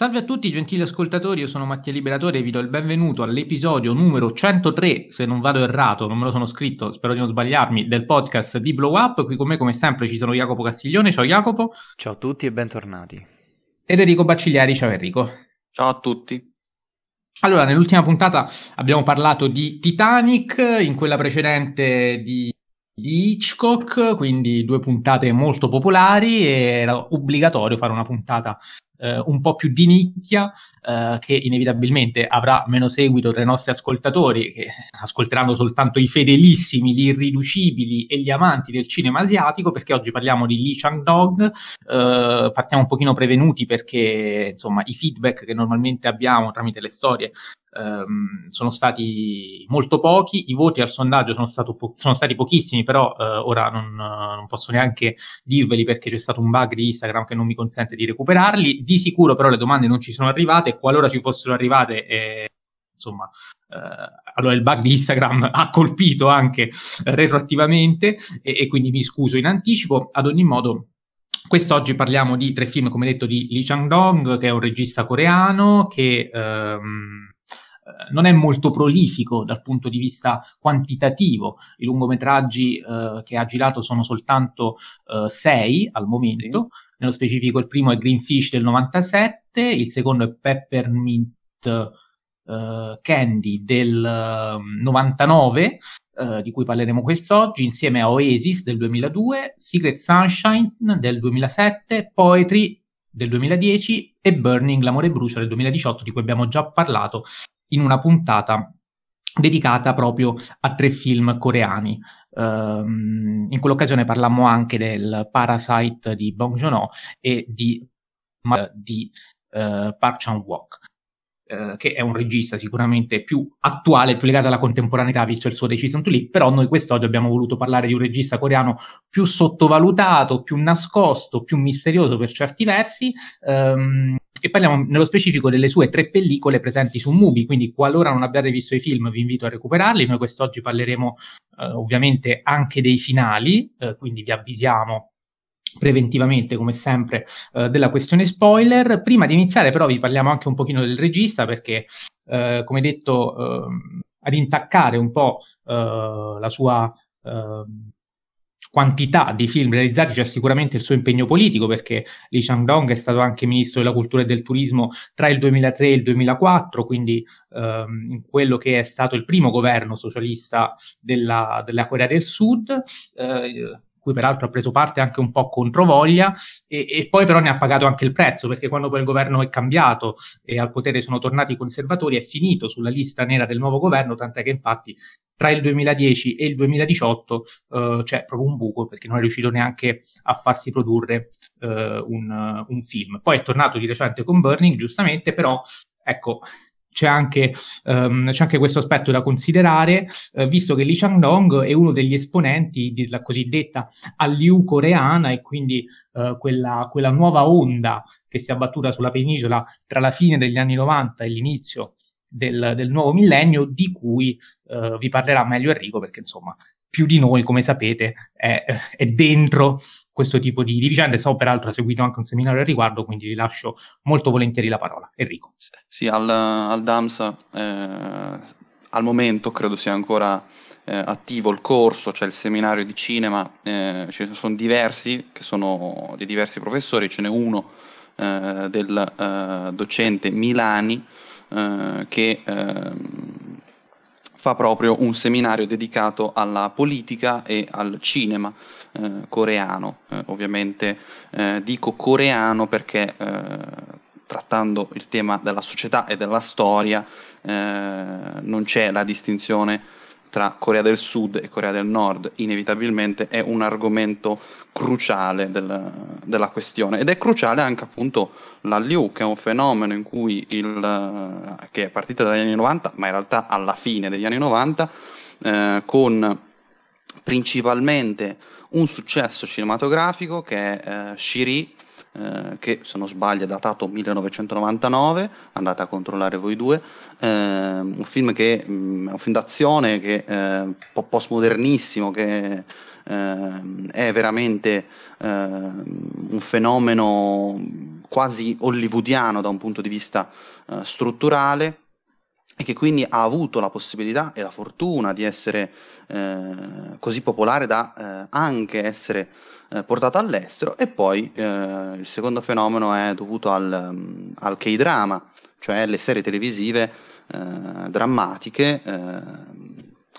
Salve a tutti gentili ascoltatori, io sono Mattia Liberatore e vi do il benvenuto all'episodio numero 103, se non vado errato, non me lo sono scritto, spero di non sbagliarmi, del podcast di Blow Up. Qui con me come sempre ci sono Jacopo Castiglione, ciao Jacopo. Ciao a tutti e bentornati. Ed Enrico Baccigliari, ciao Enrico. Ciao a tutti. Allora, nell'ultima puntata abbiamo parlato di Titanic, in quella precedente di di Hitchcock, quindi due puntate molto popolari e era obbligatorio fare una puntata eh, un po' più di nicchia eh, che inevitabilmente avrà meno seguito tra i nostri ascoltatori che ascolteranno soltanto i fedelissimi, gli irriducibili e gli amanti del cinema asiatico perché oggi parliamo di Lee Chang-dong eh, partiamo un pochino prevenuti perché insomma i feedback che normalmente abbiamo tramite le storie ehm, sono stati molto pochi, i voti al sondaggio sono, po- sono stati pochissimi, però eh, ora non, non, posso neanche dirveli perché c'è stato un bug di Instagram che non mi consente di recuperarli. Di sicuro però le domande non ci sono arrivate, qualora ci fossero arrivate... Eh, insomma, eh, allora il bug di Instagram ha colpito anche retroattivamente e, e, quindi mi scuso in anticipo. Ad ogni modo, quest'oggi parliamo di tre film, come detto, di Lee Chang-dong, che è un regista coreano che ehm, eh, non è molto prolifico dal punto di vista quantitativo. I lungometraggi eh, che ha girato sono soltanto eh, sei al momento. Sì. Nello specifico, il primo è Greenfish del 97, il secondo è Peppermint uh, Candy del uh, 99, uh, di cui parleremo quest'oggi, insieme a Oasis del 2002, Secret Sunshine del 2007, Poetry del 2010 e Burning, l'amore brucia del 2018, di cui abbiamo già parlato in una puntata dedicata proprio a tre film coreani. Um, in quell'occasione parlammo anche del Parasite di Bong Joon-ho e di, di uh, Park Chan-wook. Uh, che è un regista sicuramente più attuale, più legato alla contemporaneità, visto il suo Decision to Live, però noi quest'oggi abbiamo voluto parlare di un regista coreano più sottovalutato, più nascosto, più misterioso per certi versi, um, e parliamo nello specifico delle sue tre pellicole presenti su Mubi, quindi qualora non abbiate visto i film vi invito a recuperarli, noi quest'oggi parleremo eh, ovviamente anche dei finali, eh, quindi vi avvisiamo preventivamente come sempre eh, della questione spoiler. Prima di iniziare però vi parliamo anche un pochino del regista perché eh, come detto ehm, ad intaccare un po' eh, la sua ehm, quantità di film realizzati c'è sicuramente il suo impegno politico perché Lee Chang-dong è stato anche ministro della cultura e del turismo tra il 2003 e il 2004, quindi ehm, in quello che è stato il primo governo socialista della, della Corea del Sud. Eh, cui peraltro ha preso parte anche un po' controvoglia, e, e, poi però ne ha pagato anche il prezzo, perché quando poi il governo è cambiato e al potere sono tornati i conservatori, è finito sulla lista nera del nuovo governo, tant'è che infatti tra il 2010 e il 2018 eh, c'è proprio un buco, perché non è riuscito neanche a farsi produrre eh, un, un film. Poi è tornato di recente con Burning, giustamente, però ecco, c'è anche, um, c'è anche, questo aspetto da considerare, uh, visto che Lee Chang-dong è uno degli esponenti della cosiddetta Hallyu coreana e quindi uh, quella, quella, nuova onda che si è abbattuta sulla penisola tra la fine degli anni 90 e l'inizio del, del nuovo millennio, di cui uh, vi parlerà meglio Enrico, perché insomma più di noi, come sapete, è, è dentro questo tipo di, di, vicende. So peraltro ha seguito anche un seminario al riguardo, quindi vi lascio molto volentieri la parola. Enrico. Sì, al, al DAMS eh, al momento credo sia ancora eh, attivo il corso, cioè il seminario di cinema, eh, ce ne sono diversi, che sono di diversi professori, ce n'è uno eh, del eh, docente Milani eh, che ehm, fa proprio un seminario dedicato alla politica e al cinema eh, coreano. Eh, ovviamente eh, dico coreano perché eh, trattando il tema della società e della storia eh, non c'è la distinzione tra Corea del Sud e Corea del Nord, inevitabilmente è un argomento cruciale del, della questione. Ed è cruciale anche appunto la Liu, che è un fenomeno in cui il, che è partita dagli anni 90, ma in realtà alla fine degli anni 90, eh, con principalmente un successo cinematografico che è eh, Shiri, eh, che se non sbaglio è datato 1999, andate a controllare voi due, eh, un film che mh, mm, un film d'azione che eh, postmodernissimo che eh, è veramente eh, un fenomeno quasi hollywoodiano da un punto di vista eh, strutturale e che quindi ha avuto la possibilità e la fortuna di essere eh, così popolare da eh, anche essere eh, portato all'estero e poi eh, il secondo fenomeno è dovuto al, mm, al K-drama, cioè le serie televisive eh, drammatiche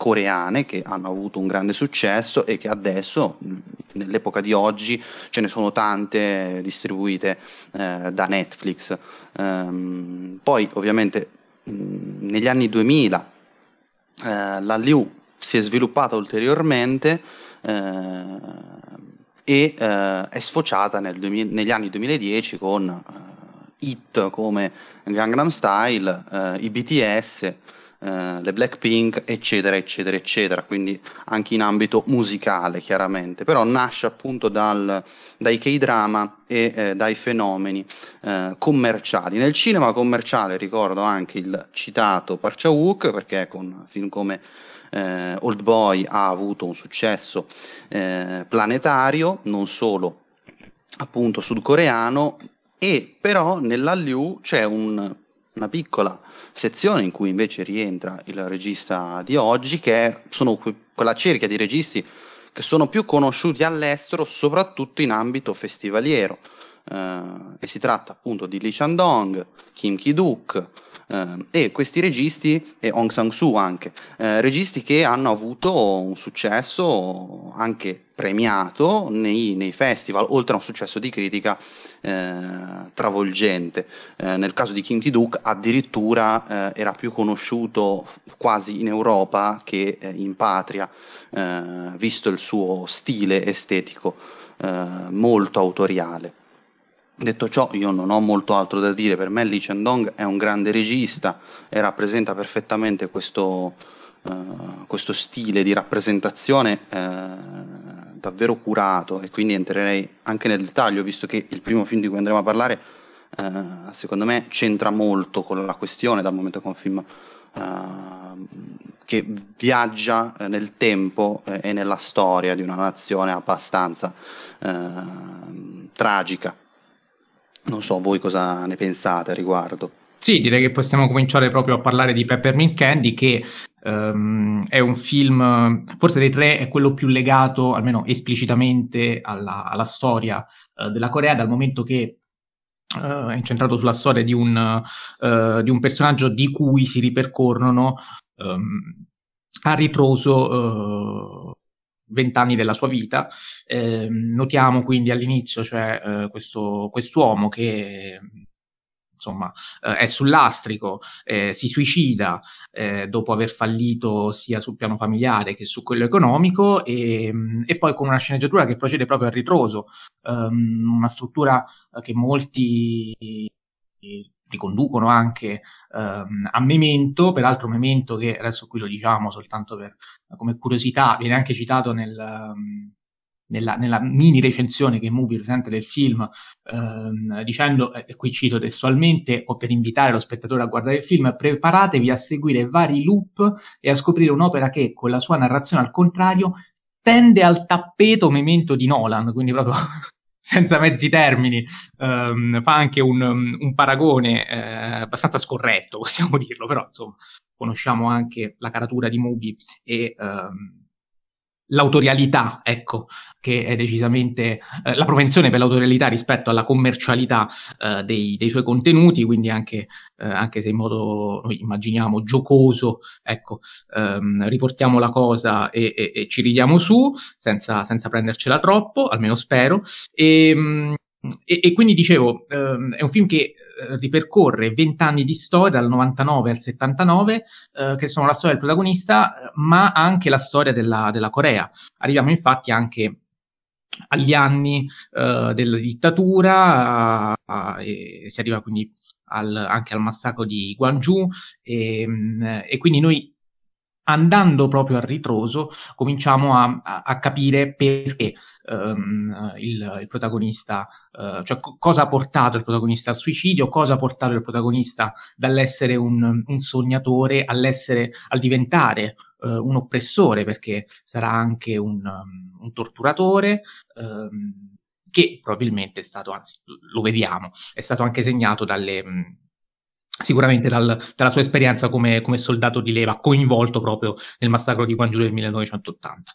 coreane che hanno avuto un grande successo e che adesso, mm, nell'epoca di oggi, ce ne sono tante distribuite eh, da Netflix. Um, poi, ovviamente, mm, negli anni 2000 eh, la Liu si è sviluppata ulteriormente eh, e eh, è sfociata nel 2000, negli anni 2010 con eh, hit come Gangnam Style, eh, i BTS, eh, le Blackpink, eccetera, eccetera, eccetera, quindi anche in ambito musicale chiaramente, però nasce appunto dal, dai K-drama e eh, dai fenomeni eh, commerciali. Nel cinema commerciale ricordo anche il citato Park Chan-wook, perché con film come eh, Old Boy ha avuto un successo eh, planetario, non solo appunto sudcoreano, e però nell'Alliu c'è un, una piccola sezione in cui invece rientra il regista di oggi, che sono que- quella cerchia di registi che sono più conosciuti all'estero, soprattutto in ambito festivaliero. Eh, e si tratta appunto di Lee Chandong, Kim Ki-duk eh, e questi registi, e Hong Sang-soo anche, eh, registi che hanno avuto un successo anche premiato nei, nei, festival, oltre a un successo di critica eh, travolgente. Eh, nel caso di Kim Ki-duk addirittura eh, era più conosciuto quasi in Europa che eh, in patria, eh, visto il suo stile estetico molto autoriale. Detto ciò, io non ho molto altro da dire, per me Lee Chendong è un grande regista e rappresenta perfettamente questo, questo stile di rappresentazione davvero curato e quindi entrerei anche nel dettaglio, visto che il primo film di cui andremo a parlare eh, secondo me c'entra molto con la questione, dal momento che è un film che viaggia nel tempo e nella storia di una nazione abbastanza tragica. Non so voi cosa ne pensate a riguardo. Sì, direi che possiamo cominciare proprio a parlare di Peppermint Candy, che um, è un film, forse dei tre, è quello più legato, almeno esplicitamente, alla, alla storia uh, della Corea, dal momento che uh, è incentrato sulla storia di un, uh, di un, personaggio di cui si ripercorrono um, a ritroso vent'anni della sua vita. Eh, notiamo quindi all'inizio, cioè, eh, questo, quest'uomo che insomma, eh, è sull'astrico, eh, si suicida eh, dopo aver fallito sia sul piano familiare che su quello economico e, mm, e poi con una sceneggiatura che procede proprio a ritroso, um, una struttura che molti riconducono anche um, a Memento, peraltro Memento che adesso qui lo diciamo soltanto per, come curiosità, viene anche citato nel... Um, nella, nella, mini recensione che Movie presenta del film, ehm, dicendo, e qui cito testualmente, o per invitare lo spettatore a guardare il film, preparatevi a seguire vari loop e a scoprire un'opera che, con la sua narrazione al contrario, tende al tappeto memento di Nolan, quindi proprio senza mezzi termini, ehm, fa anche un, un paragone eh, abbastanza scorretto, possiamo dirlo, però insomma conosciamo anche la caratura di Movie e... Ehm, l'autorialità, ecco, che è decisamente eh, la propensione per l'autorialità rispetto alla commercialità eh, dei, dei, suoi contenuti, quindi anche, eh, anche, se in modo, noi immaginiamo, giocoso, ecco, ehm, riportiamo la cosa e, e, e, ci ridiamo su, senza, senza prendercela troppo, almeno spero, e, ehm, e, e, quindi dicevo, ehm, è un film che eh, ripercorre vent'anni di storia, dal 99 al 79, eh, che sono la storia del protagonista, ma anche la storia della, della Corea. Arriviamo infatti anche agli anni eh, della dittatura, e si arriva quindi al, anche al massacro di Gwangju, e, ehm, e quindi noi andando proprio a ritroso, cominciamo a, a, a capire perché um, il, il, protagonista, uh, cioè co- cosa ha portato il protagonista al suicidio, cosa ha portato il protagonista dall'essere un, un sognatore all'essere, al diventare eh, un oppressore, perché sarà anche un, um, un torturatore. Um, che probabilmente è stato, anzi lo vediamo, è stato anche segnato dalle, sicuramente dal, dalla sua esperienza come, come, soldato di leva coinvolto proprio nel massacro di Guangzhou del 1980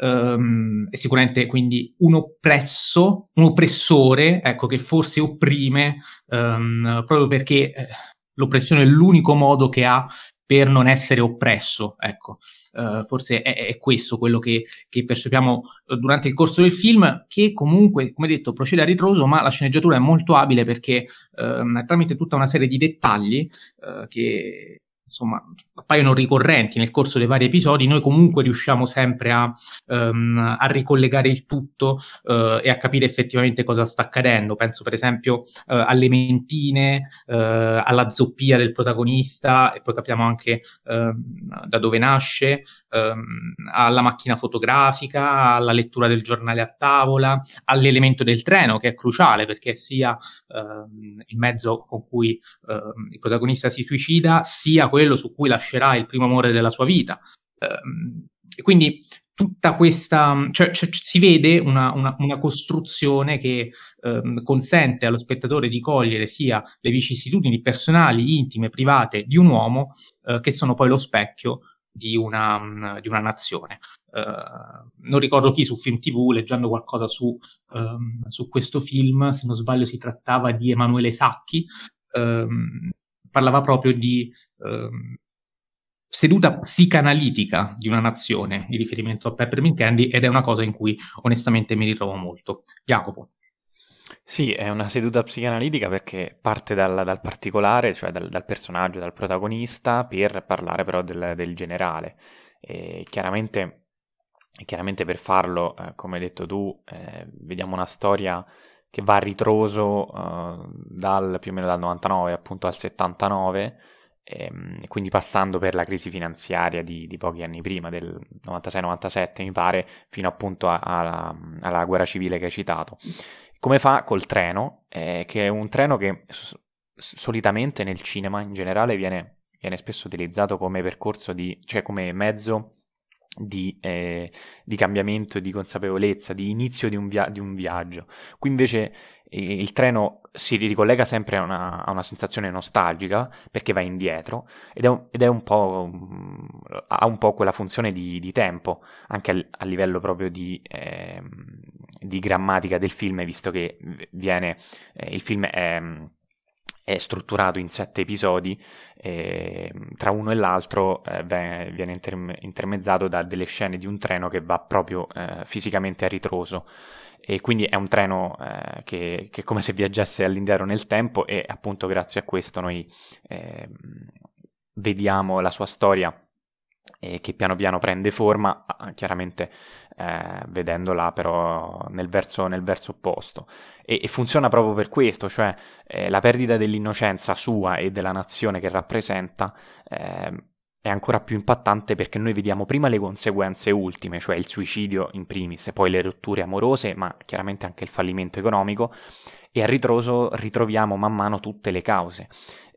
um, è sicuramente quindi un oppresso, un oppressore, ecco, che forse opprime um, proprio perché eh, l'oppressione è l'unico modo che ha per non essere oppresso, ecco. Uh, forse è, è, questo quello che, che, percepiamo durante il corso del film, che comunque, come detto, procede a ritroso, ma la sceneggiatura è molto abile perché uh, tramite tutta una serie di dettagli uh, che insomma, appaiono ricorrenti nel corso dei vari episodi, noi comunque riusciamo sempre a, um, a ricollegare il tutto uh, e a capire effettivamente cosa sta accadendo. Penso per esempio uh, alle mentine, uh, alla zoppia del protagonista, e poi capiamo anche ehm, da dove nasce, um, alla macchina fotografica, alla lettura del giornale a tavola, all'elemento del treno che è cruciale perché sia il mezzo con cui il protagonista si suicida, sia quello quello su cui lascerà il primo amore della sua vita. Eh, e quindi tutta questa, cioè, cioè, si vede una, una, una costruzione che eh, consente allo spettatore di cogliere sia le vicissitudini personali, intime, private di un uomo, eh, che sono poi lo specchio di una, di una nazione. Uh, non ricordo chi su Film TV, leggendo qualcosa su, um, su, questo film, se non sbaglio si trattava di Emanuele Sacchi, um, parlava proprio di ehm, seduta psicanalitica di una nazione in riferimento a Peppermint Candy ed è una cosa in cui onestamente mi ritrovo molto. Jacopo. Sì, è una seduta psicanalitica perché parte dal, dal particolare, cioè dal, dal, personaggio, dal protagonista, per parlare però del, del generale. E chiaramente, chiaramente per farlo, eh, come hai detto tu, eh, vediamo una storia che va a ritroso uh, dal, più o meno dal 99 appunto al 79, ehm, quindi passando per la crisi finanziaria di, di pochi anni prima, del 96-97 mi pare, fino appunto a, a, alla guerra civile che hai citato. Come fa col treno, eh, che è un treno che solitamente nel cinema in generale viene, viene spesso utilizzato come percorso di, cioè come mezzo di, eh, di, cambiamento e di consapevolezza, di inizio di un, via- di un viaggio. Qui invece eh, il treno si ricollega sempre a una, a una, sensazione nostalgica perché va indietro ed è un, ed è un po', ha un po' quella funzione di, di tempo anche a, a, livello proprio di, eh, di, grammatica del film visto che viene, eh, il film è è strutturato in sette episodi, eh, tra uno e l'altro eh, viene interme- intermezzato da delle scene di un treno che va proprio eh, fisicamente a ritroso. E quindi è un treno eh, che, che, è come se viaggiasse all'indietro nel tempo e appunto grazie a questo noi ehm, vediamo la sua storia e che piano piano prende forma, chiaramente eh, vedendola però nel verso, nel verso opposto. E, e, funziona proprio per questo, cioè eh, la perdita dell'innocenza sua e della nazione che rappresenta eh, è ancora più impattante perché noi vediamo prima le conseguenze ultime, cioè il suicidio in primis, poi le rotture amorose, ma chiaramente anche il fallimento economico, e a ritroso ritroviamo man mano tutte le cause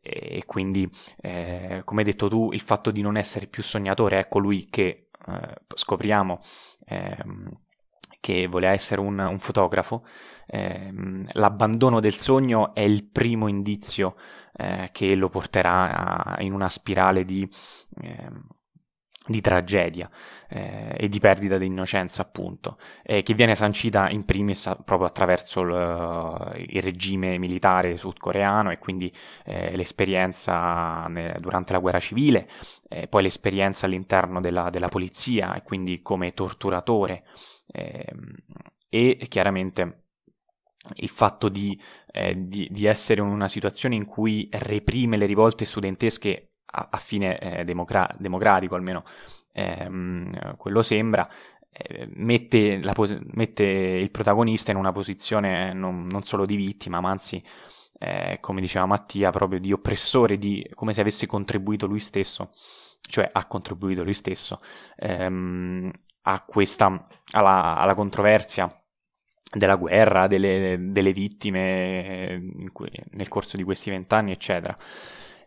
e quindi, eh, come hai detto tu, il fatto di non essere più sognatore, ecco lui che eh, scopriamo ehm, che voleva essere un, un fotografo, ehm, l'abbandono del sogno è il primo indizio eh, che lo porterà a, in una spirale di ehm, di tragedia eh, e di perdita di innocenza, appunto, eh, che viene sancita in primis proprio attraverso il, il regime militare sudcoreano e quindi eh, l'esperienza ne, durante la guerra civile, eh, poi l'esperienza all'interno della, della, polizia e quindi come torturatore ehm, e chiaramente il fatto di, eh, di, di essere in una situazione in cui reprime le rivolte studentesche a, a fine eh, democra- democratico, almeno ehm, quello sembra, eh, mette, pos- mette, il protagonista in una posizione non, non solo di vittima, ma anzi, eh, come diceva Mattia, proprio di oppressore, di, come se avesse contribuito lui stesso, cioè ha contribuito lui stesso ehm, questa, alla, alla controversia della guerra, delle, delle vittime cui, nel corso di questi vent'anni, eccetera.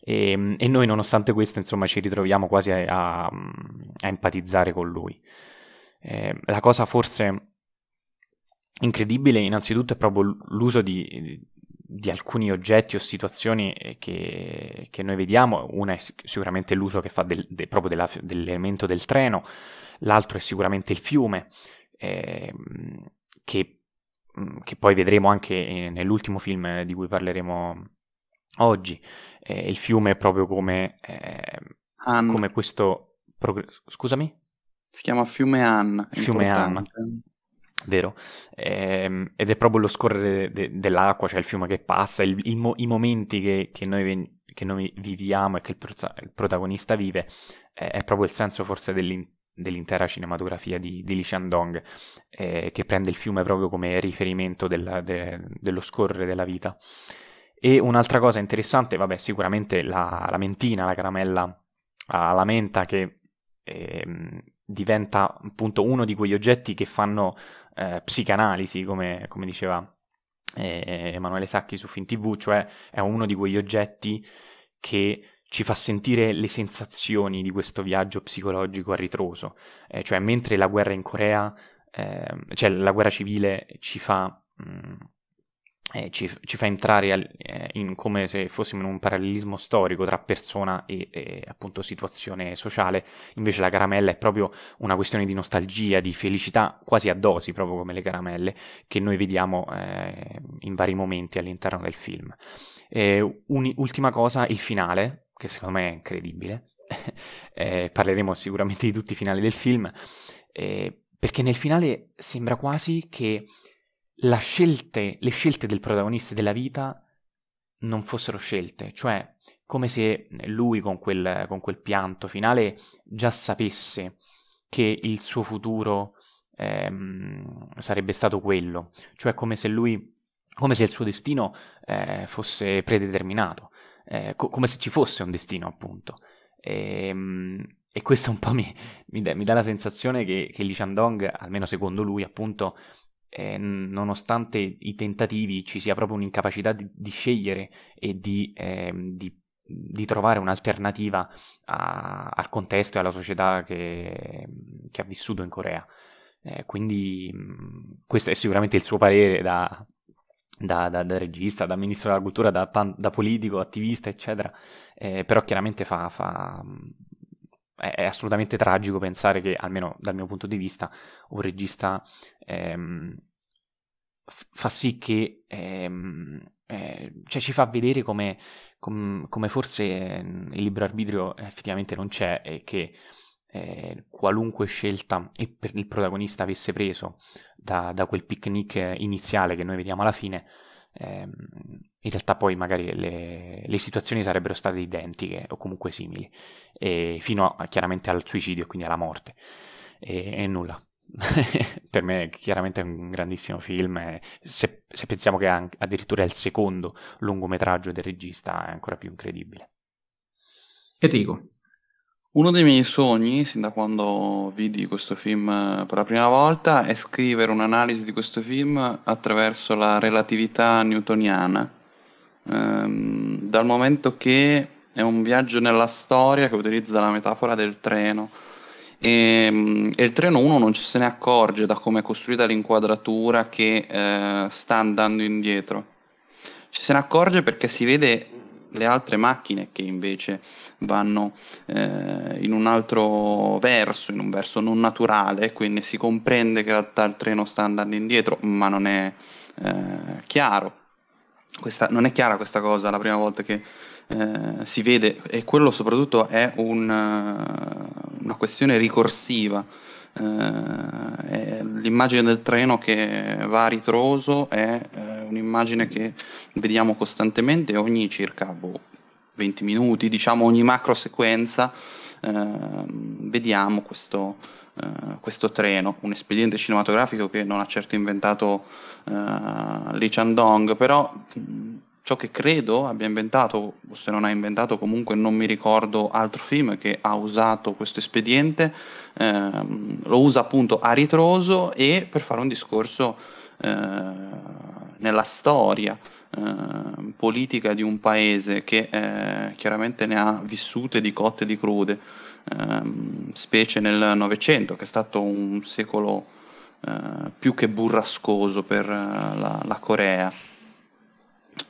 E, ehm, e, noi nonostante questo insomma ci ritroviamo quasi a, a, a empatizzare con lui. Eh, la cosa forse incredibile innanzitutto è proprio l'uso di, di alcuni oggetti o situazioni che, che, noi vediamo. Una è sicuramente l'uso che fa del, de, proprio della, dell'elemento del treno, l'altro è sicuramente il fiume, eh, che, che, poi vedremo anche nell'ultimo film di cui parleremo oggi. Eh, il fiume è proprio come, eh, come questo... Prog- scusami? Si chiama Fiume Han. Fiume Han. Vero, ehm, ed è proprio lo scorrere de- dell'acqua, cioè il fiume che passa, il, il mo- i momenti che, che, noi, che, noi, viviamo e che il, pro- il protagonista vive, eh, è proprio il senso forse dell'in- dell'intera cinematografia di, di Lee Shandong, eh, che prende il fiume proprio come riferimento della, de- dello scorrere della vita. E un'altra cosa interessante, vabbè, sicuramente la, la mentina, la caramella alla menta che eh, diventa appunto uno di quegli oggetti che fanno eh, psicanalisi, come, come diceva eh, Emanuele Sacchi su FinTV, cioè è uno di quegli oggetti che ci fa sentire le sensazioni di questo viaggio psicologico a ritroso, eh, cioè mentre la guerra in Corea, eh, cioè la guerra civile ci fa mh, mm, eh, ci, ci, fa entrare al, eh, in, come se fossimo in un parallelismo storico tra persona e, e, appunto situazione sociale, invece la caramella è proprio una questione di nostalgia, di felicità quasi a dosi, proprio come le caramelle, che noi vediamo eh, in vari momenti all'interno del film. ultima cosa, il finale, che secondo me è incredibile, eh, parleremo sicuramente di tutti i finali del film, eh, perché nel finale sembra quasi che scelte, le scelte del protagonista della vita non fossero scelte, cioè come se lui con quel, con quel pianto finale già sapesse che il suo futuro ehm, sarebbe stato quello, cioè come se lui, come se il suo destino eh, fosse predeterminato, eh, co- come se ci fosse un destino appunto. E, ehm, e questo un po' mi, mi, dà, la sensazione che, che Lee Chandong, almeno secondo lui, appunto, eh, nonostante i tentativi ci sia proprio un'incapacità di, di scegliere e di, eh, di, di trovare un'alternativa a, al contesto e alla società che, che ha vissuto in Corea. Eh, quindi mh, questo è sicuramente il suo parere da, da, da, da, regista, da ministro della cultura, da, da politico, attivista, eccetera, eh, però chiaramente fa, fa, è, è, assolutamente tragico pensare che, almeno dal mio punto di vista, un regista ehm, fa sì che ehm, eh, cioè ci fa vedere come, com, come forse eh, il libero arbitrio effettivamente non c'è e che eh, qualunque scelta il, protagonista avesse preso da, da, quel picnic iniziale che noi vediamo alla fine, ehm, in realtà poi magari le, le, situazioni sarebbero state identiche o comunque simili, fino a, chiaramente al suicidio e quindi alla morte. E, e nulla, per me chiaramente è un grandissimo film se, se pensiamo che è addirittura è il secondo lungometraggio del regista è ancora più incredibile. Enrico. Uno dei miei sogni, sin da quando vidi questo film eh, per la prima volta, è scrivere un'analisi di questo film attraverso la relatività newtoniana, ehm, dal momento che è un viaggio nella storia che utilizza la metafora del treno e, ehm, e il treno uno non se ne accorge da come è costruita l'inquadratura che eh, sta andando indietro. Ci se ne accorge perché si vede le altre macchine che invece vanno eh, in un altro verso, in un verso non naturale, quindi si comprende che in realtà il treno sta andando indietro, ma non è eh, chiaro. Questa, non è chiara questa cosa la prima volta che eh, si vede e quello soprattutto è un, eh, una questione ricorsiva. Eh, l'immagine del treno che va a ritroso è eh, un'immagine che vediamo costantemente ogni circa boh, 20 minuti, diciamo ogni macro sequenza ehm, vediamo questo, Uh, questo treno, un espediente cinematografico che non ha certo inventato uh, Lee Chandong, però ciò che credo abbia inventato, o se non ha inventato comunque non mi ricordo altro film che ha usato questo espediente, ehm, lo usa appunto a ritroso e per fare un discorso eh, nella storia eh, politica di un paese che eh, chiaramente ne ha vissute di cotte e di crude, ehm, specie nel Novecento, che è stato un secolo eh, più che burrascoso per la, la Corea.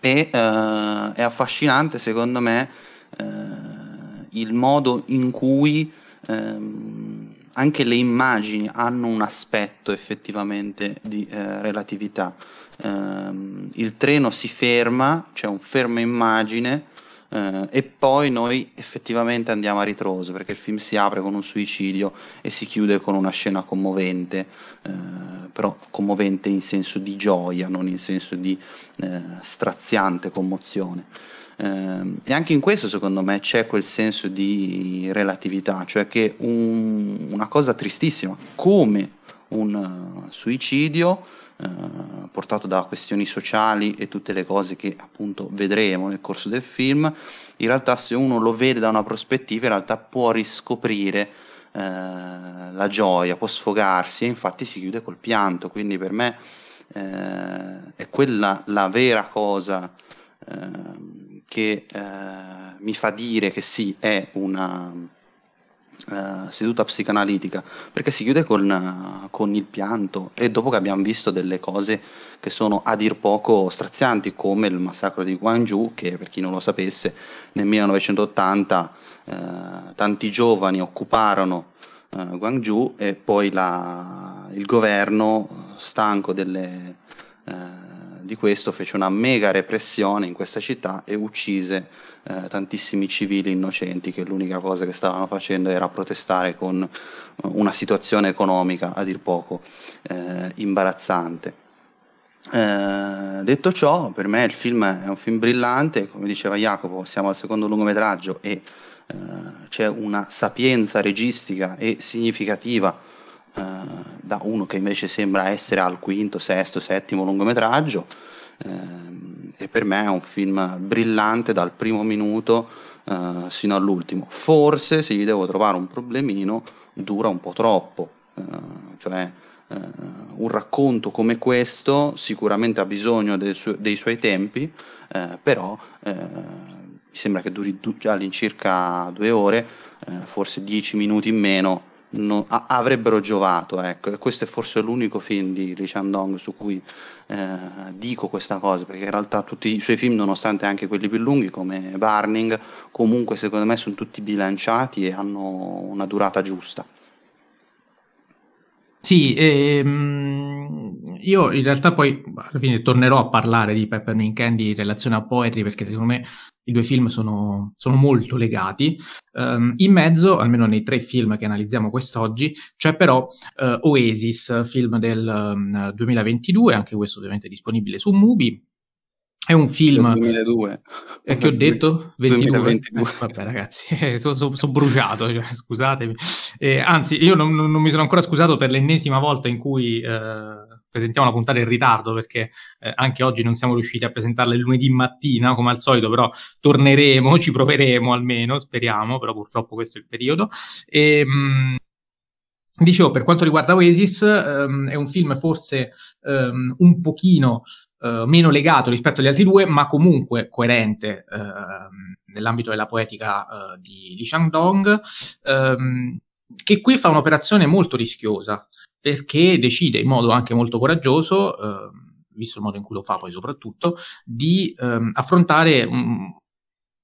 E è affascinante secondo me il modo in cui ehm, anche le immagini hanno un aspetto effettivamente di eh, relatività. Um, il treno si ferma, c'è un fermo immagine uh, e poi noi effettivamente andiamo a ritroso perché il film si apre con un suicidio e si chiude con una scena commovente, uh, però commovente in senso di gioia, non in senso di uh, straziante commozione. Uh, e anche in questo secondo me c'è quel senso di relatività, cioè che un, una cosa tristissima come un suicidio eh, portato da questioni sociali e tutte le cose che appunto vedremo nel corso del film, in realtà se uno lo vede da una prospettiva in realtà può riscoprire eh, la gioia, può sfogarsi e infatti si chiude col pianto, quindi per me eh, è quella la vera cosa ehm, che eh, mi fa dire che sì, è una eh, seduta psicanalitica perché si chiude con, con, il pianto e dopo che abbiamo visto delle cose che sono a dir poco strazianti come il massacro di Guangzhou che per chi non lo sapesse nel 1980 eh, tanti giovani occuparono eh, Guangzhou e poi la, il governo stanco delle eh, di questo fece una mega repressione in questa città e uccise eh, tantissimi civili innocenti che l'unica cosa che stavano facendo era protestare con eh, una situazione economica a dir poco eh, imbarazzante. Eh, detto ciò, per me il film è un film brillante, come diceva Jacopo, siamo al secondo lungometraggio e eh, c'è una sapienza registica e significativa eh, da uno che invece sembra essere al quinto, sesto, settimo lungometraggio eh, e per me è un film brillante dal primo minuto eh, sino all'ultimo. Forse se gli devo trovare un problemino dura un po' troppo, eh, cioè eh, un racconto come questo sicuramente ha bisogno su- dei suoi tempi, però mi sembra che duri du- all'incirca due ore, forse dieci minuti in meno no, a, avrebbero giovato. Ecco. E questo è forse l'unico film di Lee Chandong su cui eh, dico questa cosa, perché in realtà tutti i suoi film, nonostante anche quelli più lunghi come Burning, comunque secondo me sono tutti bilanciati e hanno una durata giusta. Sì, ehm, io in realtà poi alla fine tornerò a parlare di Peppermint Candy in relazione a Poetry perché secondo me i due film sono, sono molto legati. Um, in mezzo, almeno nei tre film che analizziamo quest'oggi, c'è però uh, Oasis, film del um, 2022, anche questo ovviamente disponibile su Mubi. È un film... 2002. Eh, che ho detto? 22. 2022. Eh, vabbè ragazzi, sono so, so bruciato, cioè, scusatemi. Eh, anzi, io non, non, mi sono ancora scusato per l'ennesima volta in cui... Eh, presentiamo la puntata in ritardo perché eh, anche oggi non siamo riusciti a presentarla il lunedì mattina come al solito, però torneremo, ci proveremo almeno, speriamo, però purtroppo questo è il periodo. E, mh, Dicevo, per quanto riguarda Oasis, um, è un film forse um, un pochino uh, meno legato rispetto agli altri due, ma comunque coerente uh, nell'ambito della poetica uh, di, di Shandong, um, che qui fa un'operazione molto rischiosa, perché decide in modo anche molto coraggioso, eh, visto il modo in cui lo fa poi soprattutto, di ehm, affrontare un,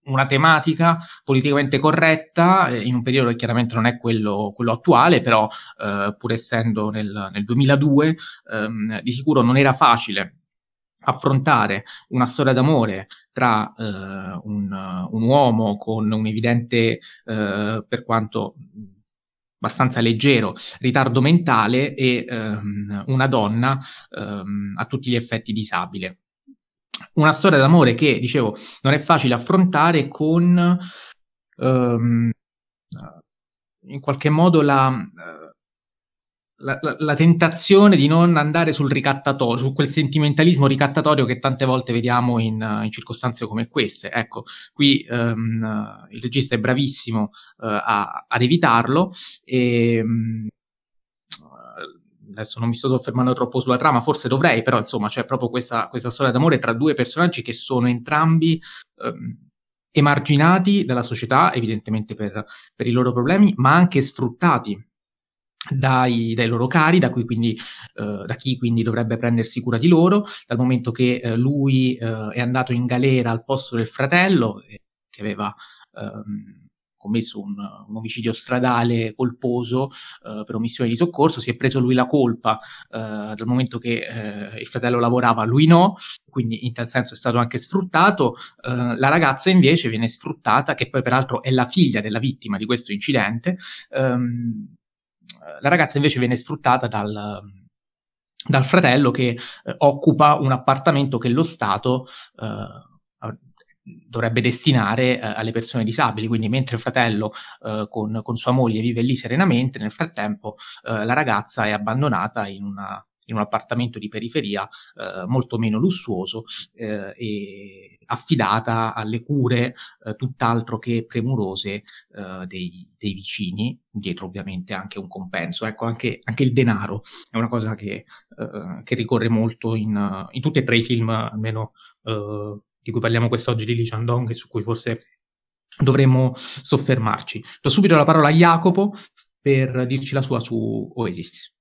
una tematica politicamente corretta eh, in un periodo che chiaramente non è quello, quello attuale, però eh, pur essendo nel, nel 2002 ehm, di sicuro non era facile affrontare una storia d'amore tra eh, un, un, uomo con un evidente, eh, per quanto abbastanza leggero ritardo mentale e ehm, una donna ehm, a tutti gli effetti disabile. Una storia d'amore che, dicevo, non è facile affrontare con ehm, in qualche modo la, la, la, la, tentazione di non andare sul ricattatorio, su quel sentimentalismo ricattatorio che tante volte vediamo in, in circostanze come queste. Ecco, qui um, il regista è bravissimo uh, a, ad evitarlo e um, adesso non mi sto soffermando troppo sulla trama, forse dovrei, però insomma c'è proprio questa, questa storia d'amore tra due personaggi che sono entrambi ehm, emarginati dalla società, evidentemente per, per, i loro problemi, ma anche sfruttati dai, dai loro cari, da, quindi, eh, da, chi quindi dovrebbe prendersi cura di loro, dal momento che eh, lui eh, è andato in galera al posto del fratello, eh, che aveva ehm, commesso un, un, omicidio stradale colposo eh, per omissione di soccorso, si è preso lui la colpa eh, dal momento che il fratello lavorava, lui no, quindi in tal senso è stato anche sfruttato. Eh, la ragazza invece viene sfruttata, che poi peraltro è la figlia della vittima di questo incidente. Ehm, la ragazza invece viene sfruttata dal, dal fratello che eh, occupa un appartamento che lo Stato eh, dovrebbe destinare eh, alle persone disabili, quindi mentre il fratello eh, con, con, sua moglie vive lì serenamente, nel frattempo eh, la ragazza è abbandonata in, una, in un appartamento di periferia eh, molto meno lussuoso eh, e affidata alle cure eh, tutt'altro che premurose dei, dei, vicini, dietro ovviamente anche un compenso. Ecco, anche, anche il denaro è una cosa che, che ricorre molto in, in, tutti e tre i film, almeno di cui parliamo quest'oggi di Lee Chandong e su cui forse dovremmo soffermarci. Do subito la parola a Jacopo per dirci la sua su Oasis.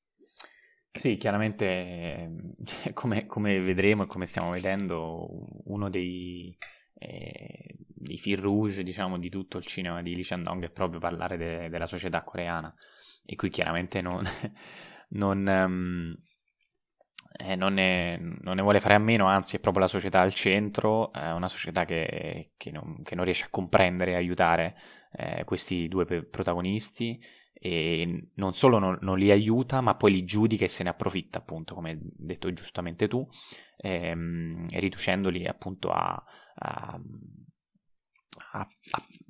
Sì, chiaramente come, come vedremo e come stiamo vedendo, uno dei, eh, dei fil rouge diciamo, di tutto il cinema di Lee Chandong è proprio parlare de, della società coreana. E qui chiaramente non, non, um, eh, non, ne, non, ne, vuole fare a meno, anzi è proprio la società al centro, è una società che, che, non, che non, riesce a comprendere e aiutare eh, questi due pe- protagonisti e non solo non, non, li aiuta, ma poi li giudica e se ne approfitta, appunto, come hai detto giustamente tu, ehm, riducendoli appunto a, a, a,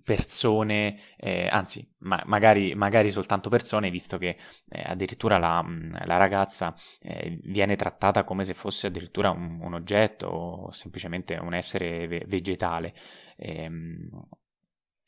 persone, eh, anzi, ma, magari, magari, soltanto persone, visto che eh, addirittura la, la ragazza eh, viene trattata come se fosse addirittura un, un oggetto o semplicemente un essere ve- vegetale. Ehm,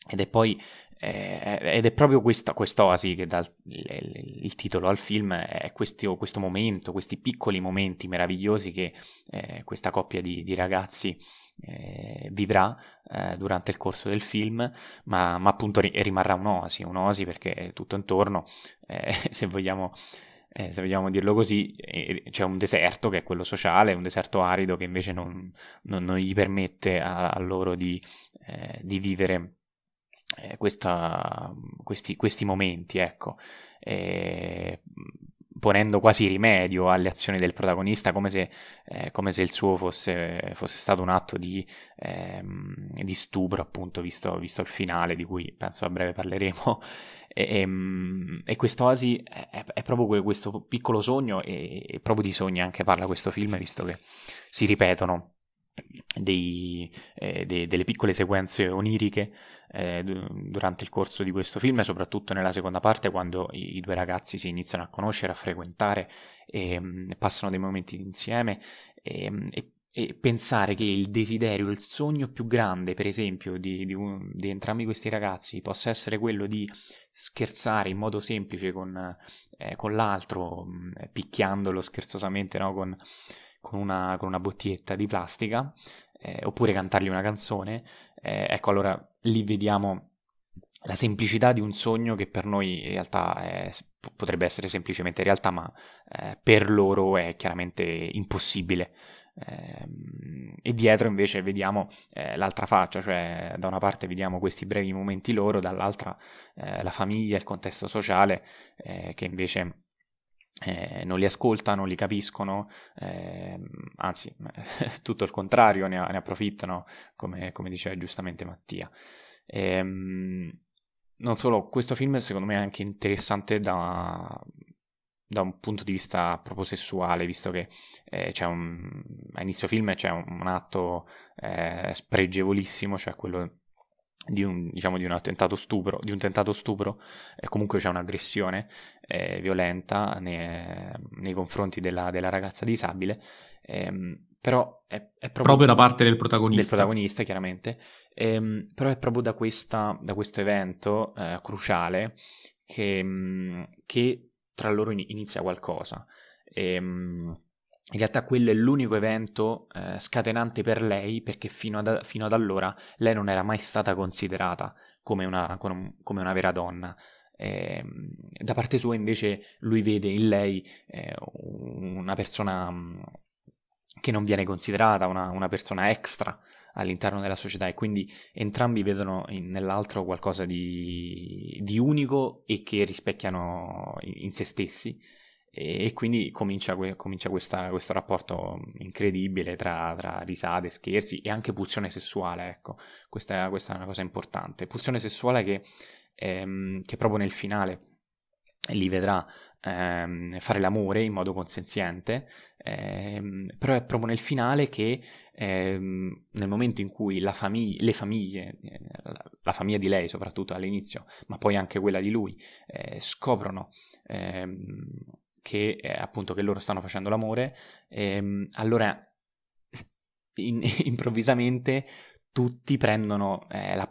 ed è poi eh, ed è proprio questa quest'oasi che dà il, il, titolo al film, è questo, questo, momento, questi piccoli momenti meravigliosi che eh, questa coppia di, di ragazzi eh, vivrà eh, durante il corso del film, ma, ma appunto ri- rimarrà un'oasi, un'oasi perché tutto intorno, eh, se vogliamo... Eh, se vogliamo dirlo così, eh, c'è un deserto che è quello sociale, un deserto arido che invece non, non, non gli permette a, a loro di, eh, di vivere eh, questa, questi, questi, momenti, ecco. Eh, ponendo quasi rimedio alle azioni del protagonista, come se, eh, come se il suo fosse, fosse, stato un atto di, ehm, di stupro, appunto, visto, visto, il finale, di cui penso a breve parleremo. E, ehm, e quest'oasi è, è, proprio questo piccolo sogno, e, e proprio di sogni anche parla questo film, visto che si ripetono dei, eh, de, delle piccole sequenze oniriche eh, durante il corso di questo film, soprattutto nella seconda parte, quando i, i due ragazzi si iniziano a conoscere, a frequentare e mh, passano dei momenti insieme. E, mm, e, e, pensare che il desiderio, il sogno più grande, per esempio, di, di, un, di, entrambi questi ragazzi possa essere quello di scherzare in modo semplice con, eh, con l'altro, mm, picchiandolo scherzosamente no? con, con una, con una bottiglietta di plastica, eh, oppure cantargli una canzone, eh, ecco allora lì vediamo la semplicità di un sogno che per noi in realtà è, potrebbe essere semplicemente realtà, ma eh, per loro è chiaramente impossibile. Eh, e dietro invece vediamo eh, l'altra faccia, cioè da una parte vediamo questi brevi momenti loro, dall'altra eh, la famiglia, il contesto sociale eh, che invece eh, non li ascoltano, li capiscono, eh, anzi, tutto il contrario, ne, ne approfittano, come, come, diceva giustamente Mattia. Eh, non solo, questo film secondo me è anche interessante da, da un punto di vista proprio sessuale, visto che eh, un, a inizio film c'è un, un atto eh, spregevolissimo, cioè quello di un, diciamo, di un attentato stupro, di un tentato stupro, e comunque c'è un'aggressione eh, violenta nei, nei confronti della, della, ragazza disabile, ehm, però è, è proprio, proprio, da parte del protagonista. Del protagonista, chiaramente, ehm, però è proprio da, questa, da questo evento eh, cruciale che, che, tra loro inizia qualcosa. Ehm, in realtà quello è l'unico evento eh, scatenante per lei perché fino ad, fino ad, allora lei non era mai stata considerata come una, come una vera donna. Eh, da parte sua invece lui vede in lei eh, una persona mm, che non viene considerata, una, una, persona extra all'interno della società e quindi entrambi vedono in, nell'altro qualcosa di, di unico e che rispecchiano in, in se stessi e, quindi comincia, comincia questa, questo rapporto incredibile tra, tra, risate, scherzi e anche pulsione sessuale, ecco, questa, questa è una cosa importante. Pulsione sessuale che, ehm, che proprio nel finale li vedrà ehm, fare l'amore in modo consenziente, ehm, però è proprio nel finale che ehm, nel momento in cui famig- le famiglie, eh, la famiglia di lei soprattutto all'inizio, ma poi anche quella di lui, eh, scoprono ehm, che eh, appunto che loro stanno facendo l'amore, ehm, allora in, improvvisamente tutti prendono eh, la,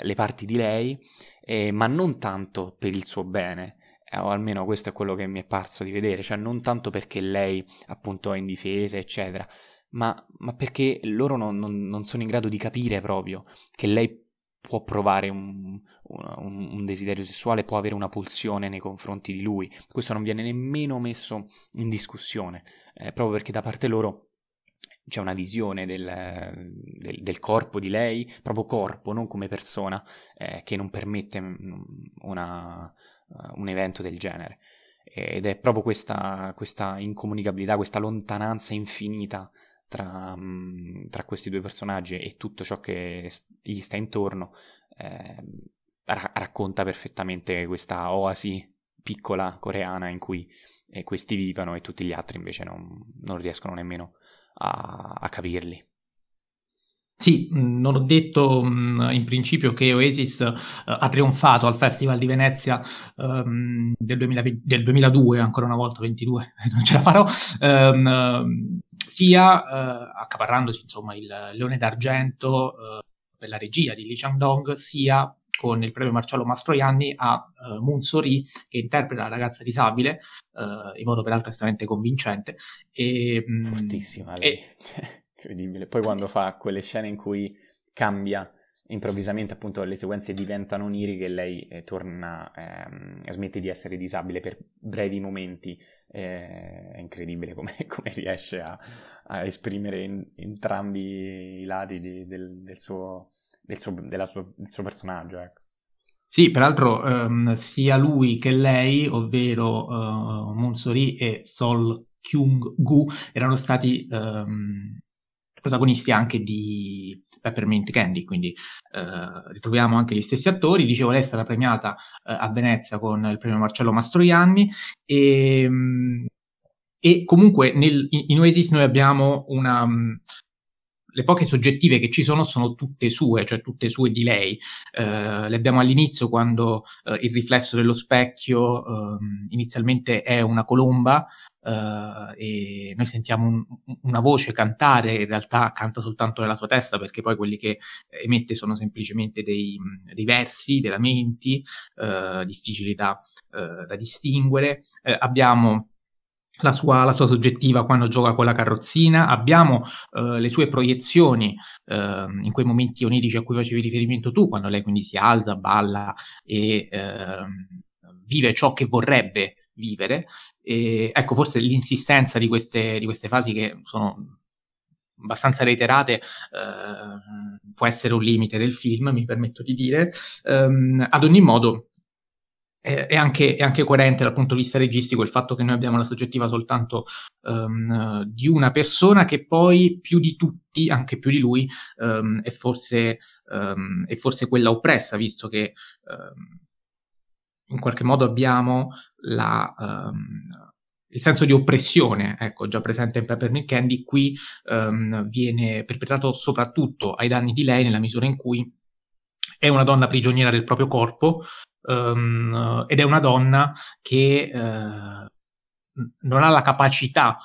eh, le parti di lei, eh, ma non tanto per il suo bene, eh, o almeno questo è quello che mi è parso di vedere, cioè non tanto perché lei appunto è indifesa, eccetera, ma, ma perché loro non, non, non sono in grado di capire proprio che lei può provare un, un, un, desiderio sessuale, può avere una pulsione nei confronti di lui. Questo non viene nemmeno messo in discussione, eh, proprio perché da parte loro c'è una visione del, del, del, corpo di lei, proprio corpo, non come persona, eh, che non permette una, uh, un evento del genere. Ed è proprio questa, questa incomunicabilità, questa lontananza infinita tra, tra, questi due personaggi e tutto ciò che gli sta intorno eh, ra- racconta perfettamente questa oasi piccola coreana in cui eh, questi vivono e tutti gli altri invece non, non riescono nemmeno a, a capirli. Sì, mm, non ho detto mm, in principio che Oasis uh, ha trionfato al Festival di Venezia um, del, 2020, del, 2002, ancora una volta 22, non ce la farò, um, sia uh, accaparrandosi insomma il Leone d'Argento uh, per la regia di Lee Chang-dong, sia con il premio Marcello Mastroianni a uh, Moon So-ri, che interpreta la ragazza disabile uh, in modo peraltro estremamente convincente. E, Fortissima lei, e... incredibile. Poi quando fa quelle scene in cui cambia improvvisamente appunto le sequenze diventano oniriche e lei eh, torna, ehm, smette di essere disabile per brevi momenti, eh, è incredibile come, come riesce a, a esprimere in, entrambi i lati di, del, del, suo, del, suo, sua, del, suo, personaggio. Ecco. Sì, peraltro um, sia lui che lei, ovvero uh, Monsori e Sol Kyung-gu, erano stati um, protagonisti anche di Peppermint Candy, quindi eh, ritroviamo anche gli stessi attori. Dicevo, lei è stata premiata eh, a Venezia con il premio Marcello Mastroianni e, mm, e comunque nel, in Oasis noi abbiamo una... Le poche soggettive che ci sono sono tutte sue, cioè tutte sue di lei. Eh, le abbiamo all'inizio quando eh, il riflesso dello specchio eh, inizialmente è una colomba, Uh, e noi sentiamo un, una voce cantare, in realtà canta soltanto nella sua testa perché poi quelli che emette sono semplicemente dei, dei versi, dei lamenti, uh, difficili da, uh, da distinguere. abbiamo la sua, la sua, soggettiva quando gioca con la carrozzina, abbiamo le sue proiezioni in quei momenti onirici a cui facevi riferimento tu, quando lei quindi si alza, balla e ehm, vive ciò che vorrebbe vivere. E, ecco, forse l'insistenza di queste, di queste fasi che sono abbastanza reiterate, eh, può essere un limite del film, mi permetto di dire. Um, ad ogni modo, è, anche, è, anche, coerente dal punto di vista registico il fatto che noi abbiamo la soggettiva soltanto um, di una persona che poi più di tutti, anche più di lui, um, è, forse, è, forse, quella oppressa, visto che in qualche modo abbiamo la, um, il senso di oppressione, ecco, già presente in Peppermint Candy, qui um, viene perpetrato soprattutto ai danni di lei nella misura in cui è una donna prigioniera del proprio corpo um, ed è una donna che uh, non ha la capacità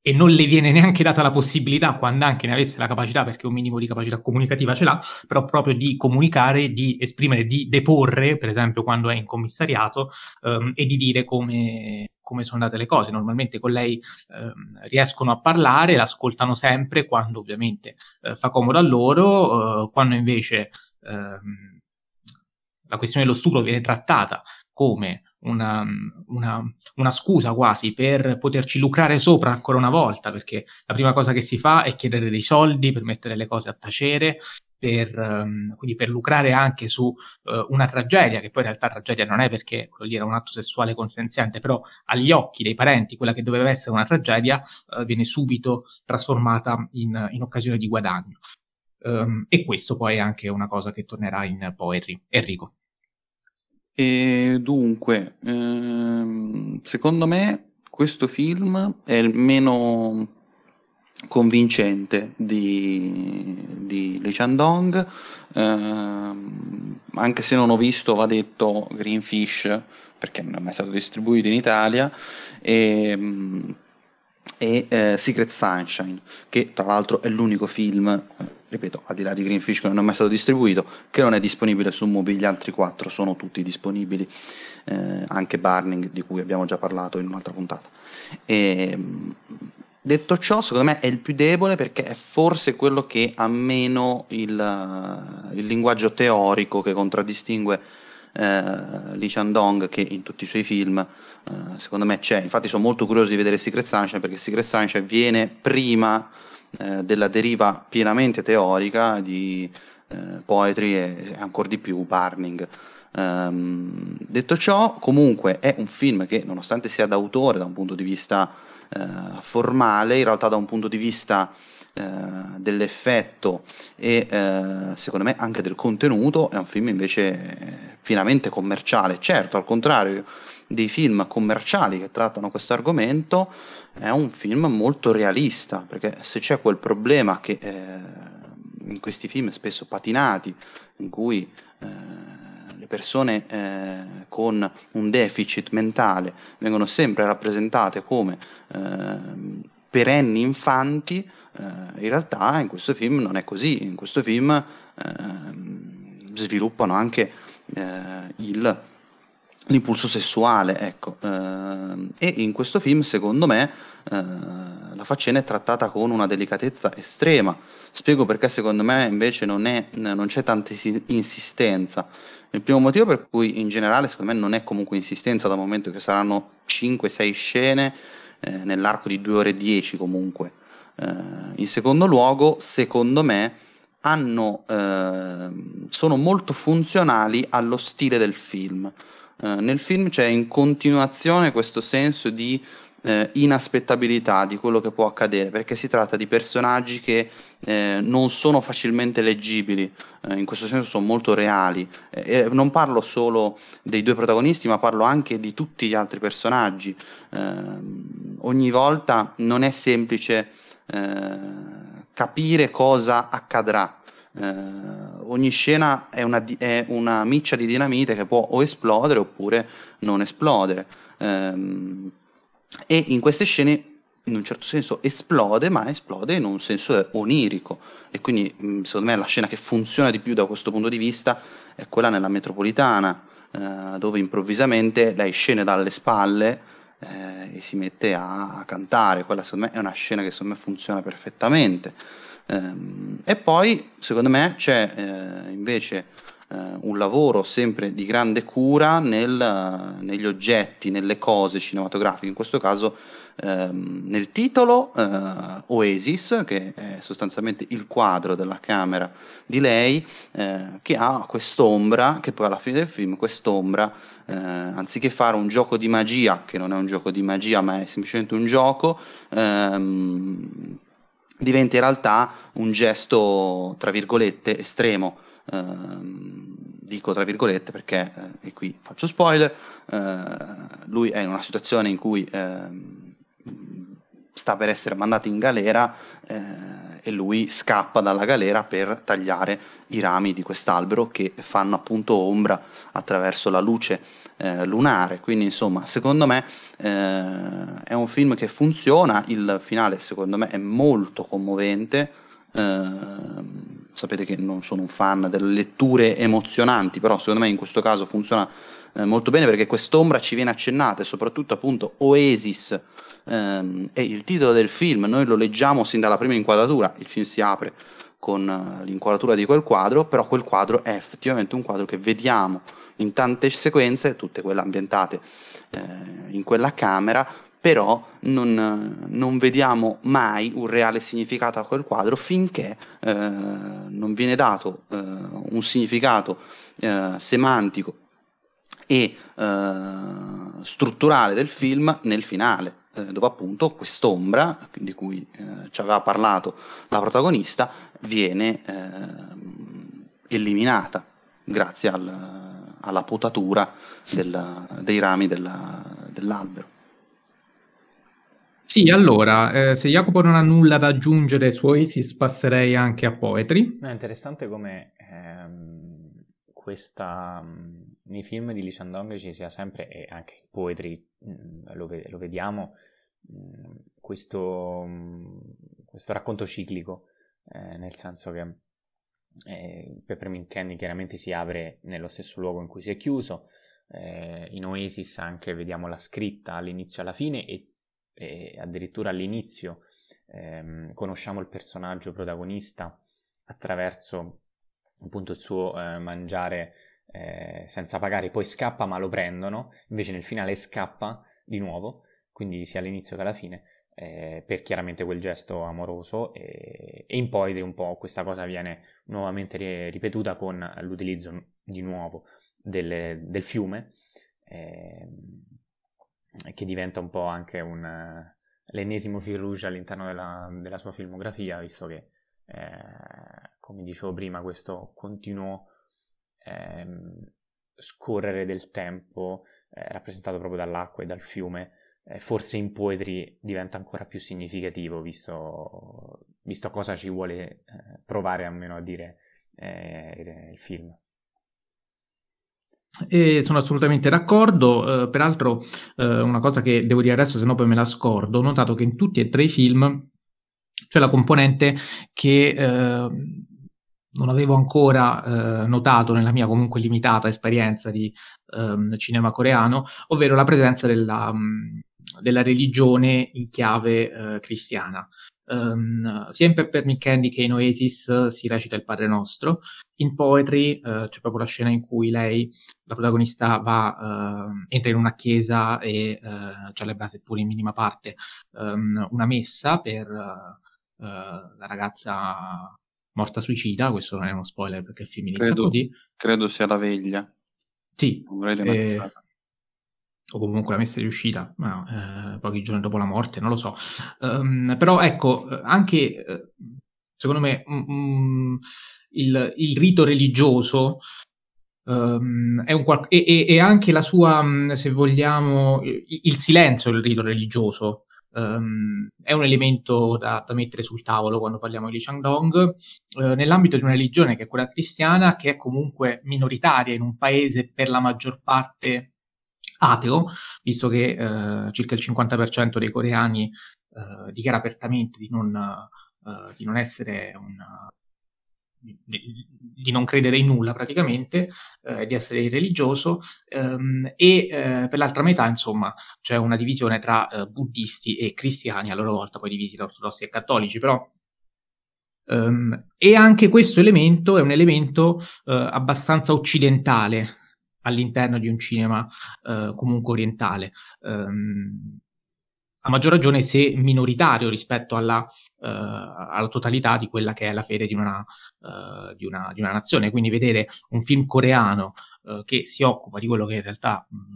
e non le viene neanche data la possibilità, quando anche ne avesse la capacità, perché un minimo di capacità comunicativa ce l'ha, però proprio di comunicare, di esprimere, di deporre, per esempio quando è in commissariato, um, e di dire come, come sono andate le cose. Normalmente con lei eh, riescono a parlare, l'ascoltano sempre quando ovviamente eh, fa comodo a loro, eh, quando invece ehm, la questione dello stupro viene trattata come una, una, una, scusa quasi per poterci lucrare sopra ancora una volta, perché la prima cosa che si fa è chiedere dei soldi per mettere le cose a tacere, per, um, quindi per lucrare anche su uh, una tragedia, che poi in realtà tragedia non è perché quello lì era un atto sessuale consenziente, però agli occhi dei parenti quella che doveva essere una tragedia uh, viene subito trasformata in, in occasione di guadagno. Um, e questo poi è anche una cosa che tornerà in Poetry. Enrico. E dunque, ehm, secondo me questo film è il meno convincente di, di Lee Chandong, ehm, anche se non ho visto, va detto, Greenfish, perché non è mai stato distribuito in Italia, e, e eh, Secret Sunshine, che tra l'altro è l'unico film, eh, ripeto, al di là di Greenfish che non è mai stato distribuito, che non è disponibile su Mubi, gli altri quattro sono tutti disponibili, eh, anche Burning, di cui abbiamo già parlato in un'altra puntata. E, detto ciò, secondo me è il più debole perché è forse quello che ha meno il, il linguaggio teorico che contraddistingue eh, Lee Chandong che in tutti i suoi film eh, secondo me c'è. Infatti sono molto curioso di vedere Secret Sunshine perché Secret Sunshine viene prima eh, della deriva pienamente teorica di eh, Poetry e, ancora di più Burning. Um, detto ciò, comunque è un film che, nonostante sia d'autore da un punto di vista uh, formale, in realtà da un punto di vista dell'effetto e uh, secondo me anche del contenuto, è un film invece pienamente commerciale. Certo, al contrario dei film commerciali che trattano questo argomento, è un film molto realista, perché se c'è quel problema che eh, in questi film spesso patinati, in cui eh, le persone eh, con un deficit mentale vengono sempre rappresentate come eh, perenni infanti, eh, in realtà in questo film non è così, in questo film ehm, sviluppano anche eh, il l'impulso sessuale, ecco. Eh, e in questo film, secondo me, eh, la faccenda è trattata con una delicatezza estrema. Spiego perché secondo me invece non, è, non c'è tanta insistenza. Il primo motivo per cui in generale secondo me non è comunque insistenza dal momento che saranno 5-6 scene eh, nell'arco di 2 ore e 10 comunque. Eh, in secondo luogo, secondo me, hanno, eh, sono molto funzionali allo stile del film. Eh, nel film c'è in continuazione questo senso di eh, inaspettabilità di quello che può accadere, perché si tratta di personaggi che eh, non sono facilmente leggibili, eh, in questo senso sono molto reali. non parlo solo dei due protagonisti, ma parlo anche di tutti gli altri personaggi. Ehm, ogni volta non è semplice eh, capire cosa accadrà. Uh, ogni scena è una, è una, miccia di dinamite che può o esplodere oppure non esplodere. E in queste scene, in un certo senso, esplode, ma esplode in un senso onirico. E quindi, mm, secondo me, la scena che funziona di più da questo punto di vista è quella nella metropolitana, uh, dove improvvisamente lei scende dalle spalle. Eh, e si mette a, a cantare, quella secondo me è una scena che secondo me funziona perfettamente. Ehm, e poi, secondo me, c'è eh, invece eh, un lavoro sempre di grande cura nel, negli oggetti, nelle cose cinematografiche, in questo caso ehm, nel titolo eh, Oasis, che è sostanzialmente il quadro della camera di lei, eh, che ha quest'ombra, che poi alla fine del film, quest'ombra, eh, anziché fare un gioco di magia, che non è un gioco di magia ma è semplicemente un gioco, ehm, diventa in realtà un gesto, tra virgolette, estremo. Eh, dico tra virgolette perché, eh, e qui faccio spoiler, eh, lui è in una situazione in cui ehm, sta per essere mandato in galera eh, e lui scappa dalla galera per tagliare i rami di quest'albero che fanno appunto ombra attraverso la luce eh, lunare. Quindi, insomma, secondo me eh, è un film che funziona. Il finale, secondo me, è molto commovente. Eh, sapete che non sono un fan delle letture emozionanti, però secondo me in questo caso funziona eh, molto bene perché quest'ombra ci viene accennata e soprattutto appunto Oasis ehm, è il titolo del film, noi lo leggiamo sin dalla prima inquadratura, il film si apre con uh, l'inquadratura di quel quadro, però quel quadro è effettivamente un quadro che vediamo in tante sequenze, tutte quelle ambientate eh, in quella camera, però non, non, vediamo mai un reale significato a quel quadro finché eh, non viene dato eh, un significato eh, semantico e eh, strutturale del film nel finale eh, dove appunto quest'ombra di cui eh, ci aveva parlato la protagonista viene eliminata grazie al, alla potatura del, dei rami della, dell'albero. Sì, allora, eh, se Jacopo non ha nulla da aggiungere su Oasis, passerei anche a Poetry. È interessante come ehm, questa, mm, nei film di Lee Shandong ci sia sempre, e anche in Poetry mm, lo, lo, vediamo, mm, questo, questo, racconto ciclico, eh, nel senso che eh, Peppermint Candy chiaramente si apre nello stesso luogo in cui si è chiuso, eh, in Oasis anche vediamo la scritta all'inizio e alla fine e, e addirittura all'inizio ehm, conosciamo il personaggio protagonista attraverso appunto il suo eh, mangiare eh, senza pagare, poi scappa ma lo prendono, invece nel finale scappa di nuovo, quindi sia all'inizio che alla fine eh, per chiaramente quel gesto amoroso. E, e in poi un po' questa cosa viene nuovamente ripetuta con l'utilizzo di nuovo delle, del fiume. Eh, che diventa un po' anche un, l'ennesimo fil rouge all'interno della, della sua filmografia visto che eh, come dicevo prima questo continuo ehm, scorrere del tempo eh, rappresentato proprio dall'acqua e dal fiume eh, forse in Poetry diventa ancora più significativo, visto, visto cosa ci vuole eh, provare almeno a dire eh, il film. E sono assolutamente d'accordo, eh, peraltro eh, una cosa che devo dire adesso, se no poi me la scordo, ho notato che in tutti e tre i film c'è la componente che eh, non avevo ancora eh, notato nella mia comunque limitata esperienza di ehm, cinema coreano, ovvero la presenza della, um, della religione in chiave eh, cristiana. Um, sia in Peppermint Candy che in Oasis si recita il Padre Nostro. In Poetry uh, c'è proprio la scena in cui lei, la protagonista, va, uh, entra in una chiesa e uh, celebra, seppur in minima parte, um, una messa per la ragazza morta suicida. Questo non è uno spoiler perché il film inizia credo, così. Credo sia la veglia. Sì. Eh, o comunque la messa è riuscita, ma, eh, pochi giorni dopo la morte, non lo so. Um, però ecco, anche eh, secondo me um, il, il, rito religioso um, è un qual- e, e, e, anche la sua, se vogliamo, il silenzio del rito religioso Um, è un elemento da, da, mettere sul tavolo quando parliamo di Shandong, uh, nell'ambito di una religione che è quella cristiana, che è comunque minoritaria in un paese per la maggior parte ateo, visto che eh, circa il 50% dei coreani eh, dichiara apertamente di non, eh, di non essere un, di, non credere in nulla praticamente, eh, di essere irreligioso ehm, e eh, per l'altra metà insomma c'è una divisione tra eh, buddisti e cristiani, a loro volta poi divisi da ortodossi e cattolici, però Um, e anche questo elemento è un elemento uh, abbastanza occidentale all'interno di un cinema eh, comunque orientale. Um, a maggior ragione se minoritario rispetto alla, uh, alla, totalità di quella che è la fede di una, uh, di una, di una nazione. Quindi vedere un film coreano uh, che si occupa di quello che in realtà mh,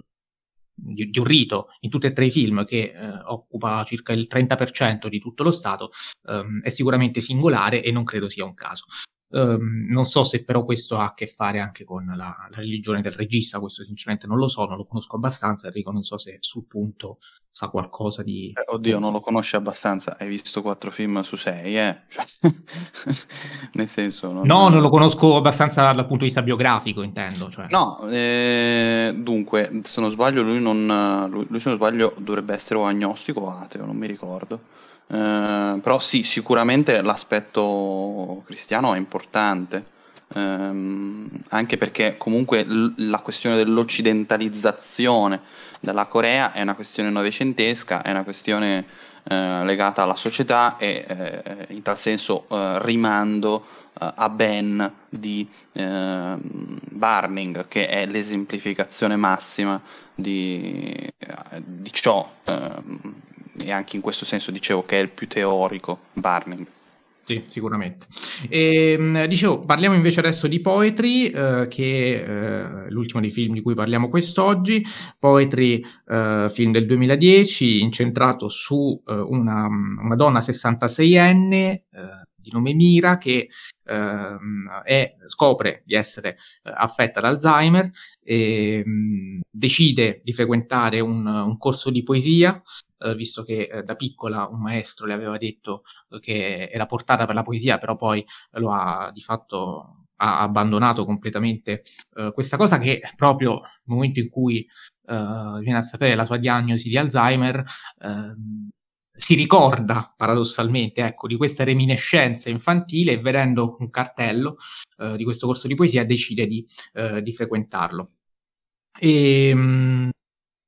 di, di, un rito in tutti e tre i film che occupa circa il 30% di tutto lo Stato um, è sicuramente singolare e non credo sia un caso. Um, non so se però questo ha a che fare anche con la, la, religione del regista, questo sinceramente non lo so, non lo conosco abbastanza, Enrico non so se sul punto sa qualcosa di... Eh, oddio, non lo conosci abbastanza, hai visto quattro film su sei, eh? Cioè, nel senso... Non... No, non lo conosco abbastanza dal punto di vista biografico, intendo. Cioè. No, eh, dunque, se non sbaglio lui, non, lui, lui se non sbaglio dovrebbe essere o agnostico o ateo, non mi ricordo. Eh, però sì, sicuramente l'aspetto cristiano è importante. ehm, anche perché comunque l- la questione dell'occidentalizzazione della Corea è una questione novecentesca, è una questione eh, legata alla società e eh, in tal senso eh, rimando eh, a Ben di ehm, Barning, che è l'esemplificazione massima di, di ciò, ehm, e anche in questo senso dicevo che è il più teorico Barning. Sì, sicuramente. E, ehm, dicevo, parliamo invece adesso di Poetry, eh, che è eh, l'ultimo dei film di cui parliamo quest'oggi. Poetry, eh, film del 2010, incentrato su eh, una, una, donna 66enne eh, di nome Mira che ehm, è, scopre di essere eh, affetta da Alzheimer e mh, mm, decide di frequentare un, un corso di poesia eh, visto che eh, da piccola un maestro le aveva detto che era portata per la poesia, però poi lo ha di fatto ha abbandonato completamente eh, questa cosa che proprio nel momento in cui eh, viene a sapere la sua diagnosi di Alzheimer ehm, si ricorda paradossalmente ecco, di questa reminiscenza infantile e vedendo un cartello eh, di questo corso di poesia decide di, eh, di frequentarlo. E, mh,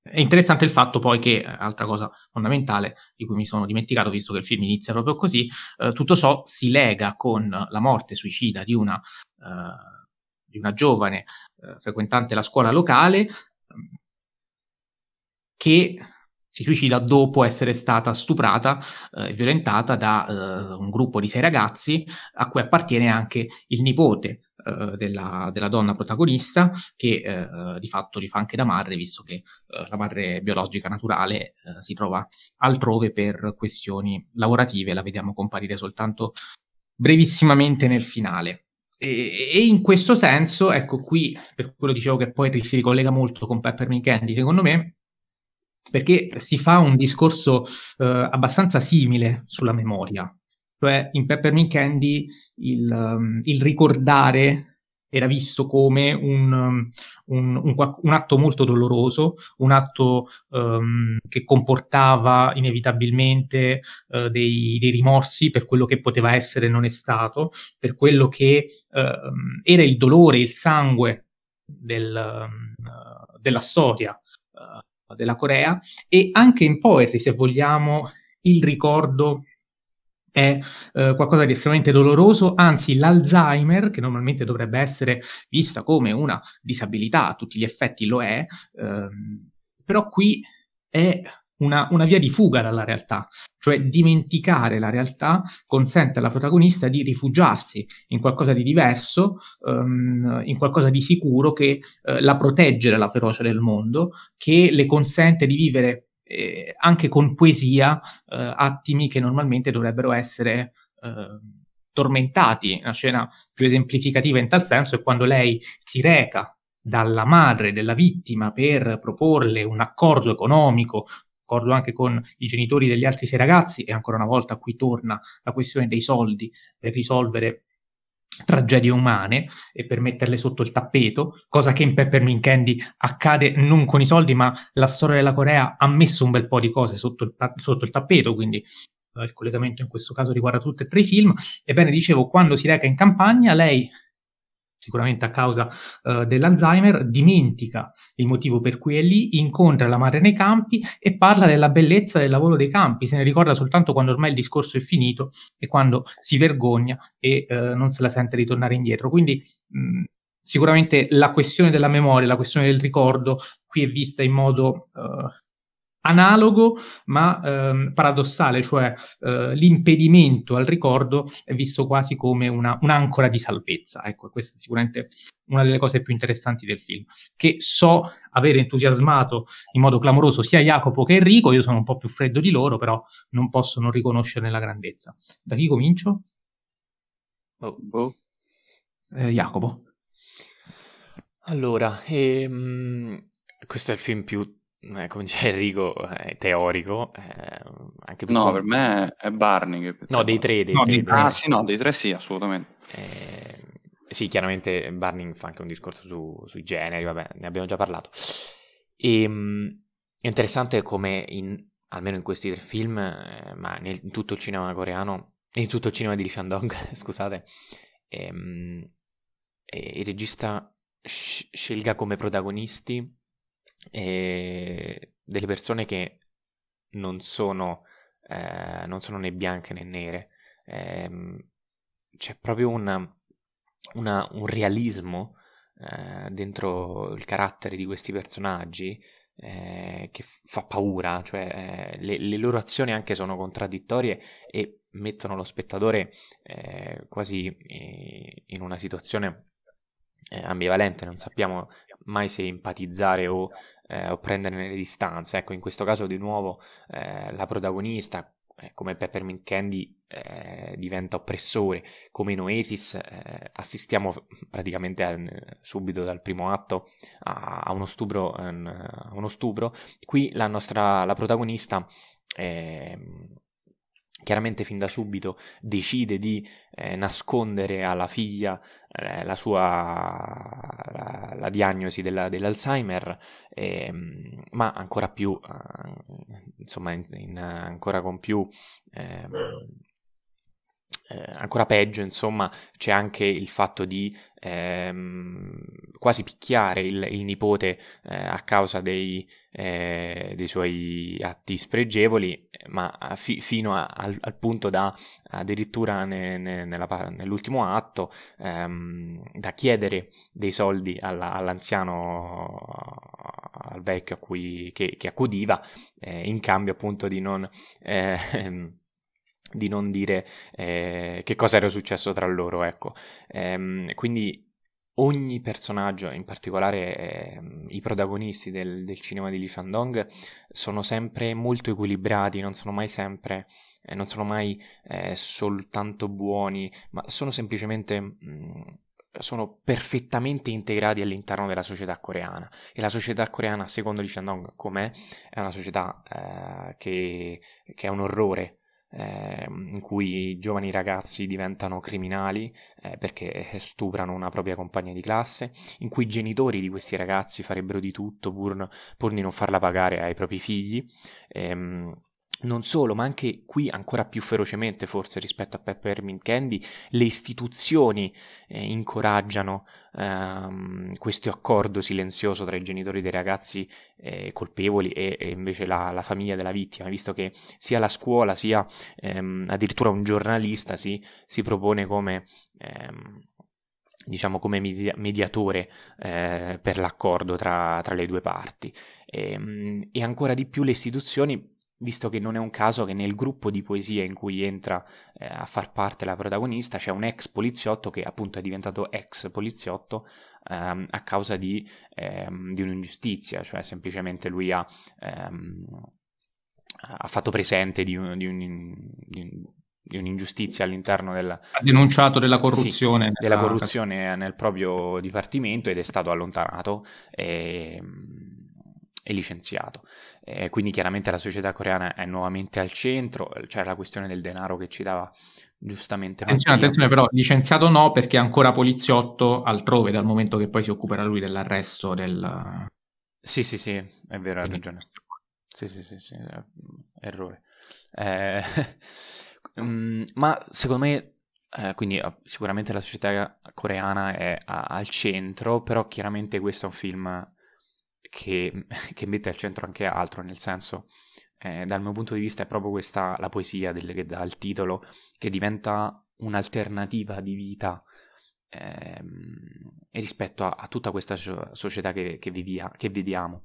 è interessante il fatto poi che, altra cosa fondamentale di cui mi sono dimenticato, visto che il film inizia proprio così, eh, tutto ciò si lega con la morte suicida di una, eh, di una giovane eh, frequentante la scuola locale che si suicida dopo essere stata stuprata eh, e violentata da eh, un gruppo di sei ragazzi a cui appartiene anche il nipote eh, della, della, donna protagonista che eh, di fatto li fa anche da madre visto che eh, la madre biologica naturale eh, si trova altrove per questioni lavorative la vediamo comparire soltanto brevissimamente nel finale. E, e in questo senso ecco qui per quello dicevo che poi si ricollega molto con Peppermint Candy secondo me perché si fa un discorso eh, abbastanza simile sulla memoria. Cioè, in Peppermint Candy il, um, il ricordare era visto come un, um, un, un, un, atto molto doloroso, un atto um, che comportava inevitabilmente uh, dei, dei, rimorsi per quello che poteva essere e non è stato, per quello che uh, era il dolore, il sangue del, uh, della storia della Corea e anche in Poetry, se vogliamo, il ricordo è eh, qualcosa di estremamente doloroso, anzi l'Alzheimer, che normalmente dovrebbe essere vista come una disabilità, a tutti gli effetti lo è, ehm, però qui è una, una, via di fuga dalla realtà, cioè dimenticare la realtà consente alla protagonista di rifugiarsi in qualcosa di diverso, um, in qualcosa di sicuro che uh, la protegge dalla ferocia del mondo, che le consente di vivere eh, anche con poesia uh, attimi che normalmente dovrebbero essere uh, tormentati. Una scena più esemplificativa in tal senso è quando lei si reca dalla madre della vittima per proporle un accordo economico d'accordo anche con i genitori degli altri sei ragazzi e ancora una volta qui torna la questione dei soldi per risolvere tragedie umane e per metterle sotto il tappeto, cosa che in Peppermint Candy accade non con i soldi, ma la storia della Corea ha messo un bel po' di cose sotto il, sotto il tappeto, quindi eh, il collegamento in questo caso riguarda tutti e tre i film. Ebbene, dicevo, quando si reca in campagna, lei sicuramente a causa uh, dell'Alzheimer, dimentica il motivo per cui è lì, incontra la madre nei campi e parla della bellezza del lavoro dei campi, se ne ricorda soltanto quando ormai il discorso è finito e quando si vergogna e uh, non se la sente ritornare indietro. Quindi mh, sicuramente la questione della memoria, la questione del ricordo qui è vista in modo uh, analogo ma ehm, paradossale, cioè eh, l'impedimento al ricordo è visto quasi come una, un'ancora di salvezza. Ecco, questa è sicuramente una delle cose più interessanti del film, che so avere entusiasmato in modo clamoroso sia Jacopo che Enrico, io sono un po' più freddo di loro, però non posso non riconoscerne la grandezza. Da chi comincio? Oh, oh. Eh, Jacopo. Allora, ehm, questo è il film più eh, come dice Enrico, è teorico. Eh, anche no, per me è Barney. No, dei tre. Dei no, tre, dei... Ah, sì, no, dei tre sì, assolutamente. Eh, sì, chiaramente Barney fa anche un discorso su, sui generi, vabbè, ne abbiamo già parlato. E, ehm, è interessante come, in, almeno in questi tre film, eh, ma nel, in tutto il cinema coreano, in tutto il cinema di Lee Shandong, scusate, ehm, eh, il regista sc- scelga come protagonisti eh, delle persone che non sono, eh, non sono né bianche né nere. Ehm, c'è proprio una, una, un realismo eh, dentro il carattere di questi personaggi eh, che fa paura, cioè eh, le, le, loro azioni anche sono contraddittorie e mettono lo spettatore eh, quasi eh, in una situazione eh, ambivalente, non sappiamo mai se empatizzare o, eh, o prendere le distanze. Ecco, in questo caso di nuovo la protagonista eh, come Peppermint Candy eh, diventa oppressore, come in Oasis eh, assistiamo praticamente a, subito dal primo atto a, a, uno stupro, a, uno stupro, qui la nostra la protagonista ehm, chiaramente fin da subito decide di eh, nascondere alla figlia eh, la sua la, la diagnosi della, dell'Alzheimer, eh, ma ancora più, eh, insomma, in, in, ancora con più ehm, eh, ancora peggio, insomma, c'è anche il fatto di ehm, quasi picchiare il, il nipote eh, a causa dei, eh, dei, suoi atti spregevoli, ma fi, fino a, al, al, punto da addirittura ne, ne, nella, nell'ultimo atto ehm, da chiedere dei soldi alla, all'anziano, al vecchio a cui, che, che accudiva, eh, in cambio appunto di non eh, di non dire eh, che cosa era successo tra loro, ecco. Ehm, quindi ogni personaggio, in particolare eh, i protagonisti del, del, cinema di Lee Shandong, sono sempre molto equilibrati, non sono mai sempre, eh, non sono mai eh, soltanto buoni, ma sono semplicemente... Mh, mm, sono perfettamente integrati all'interno della società coreana e la società coreana secondo Lee Shandong com'è è una società eh, che, che, è un orrore eh, in cui giovani ragazzi diventano criminali eh, perché stuprano una propria compagna di classe, in cui i genitori di questi ragazzi farebbero di tutto pur, pur di non farla pagare ai propri figli. Ehm, non solo, ma anche qui ancora più ferocemente forse rispetto a Peppermint Candy, le istituzioni eh, incoraggiano ehm, questo accordo silenzioso tra i genitori dei ragazzi eh, colpevoli e, e invece la, la, famiglia della vittima, visto che sia la scuola sia ehm, addirittura un giornalista si, si propone come... Ehm, diciamo come mediatore eh, per l'accordo tra, tra, le due parti. Ehm, e ancora di più le istituzioni visto che non è un caso che nel gruppo di poesia in cui entra eh, a far parte la protagonista c'è un ex poliziotto che appunto è diventato ex poliziotto ehm, a causa di, ehm, di, un'ingiustizia, cioè semplicemente lui ha, ehm, ha fatto presente di, un, di, un, di un'ingiustizia all'interno del... Ha denunciato della corruzione. Sì, della corruzione nel proprio dipartimento ed è stato allontanato. E, e licenziato. Eh, quindi chiaramente la società coreana è nuovamente al centro, c'è la questione del denaro che ci dava giustamente. Attenzione, attenzione però, licenziato no perché è ancora poliziotto altrove dal momento che poi si occuperà lui dell'arresto del... Sì, sì, sì, è vero, hai ragione. Sì, sì, sì, sì, errore. Eh, um, ma secondo me eh, quindi sicuramente la società coreana è a, al centro, però chiaramente questo è un film che, che mette al centro anche altro, nel senso, eh, dal mio punto di vista è proprio questa la poesia del, che dà il titolo, che diventa un'alternativa di vita ehm, rispetto a, a, tutta questa società che, che, vivia, che vediamo.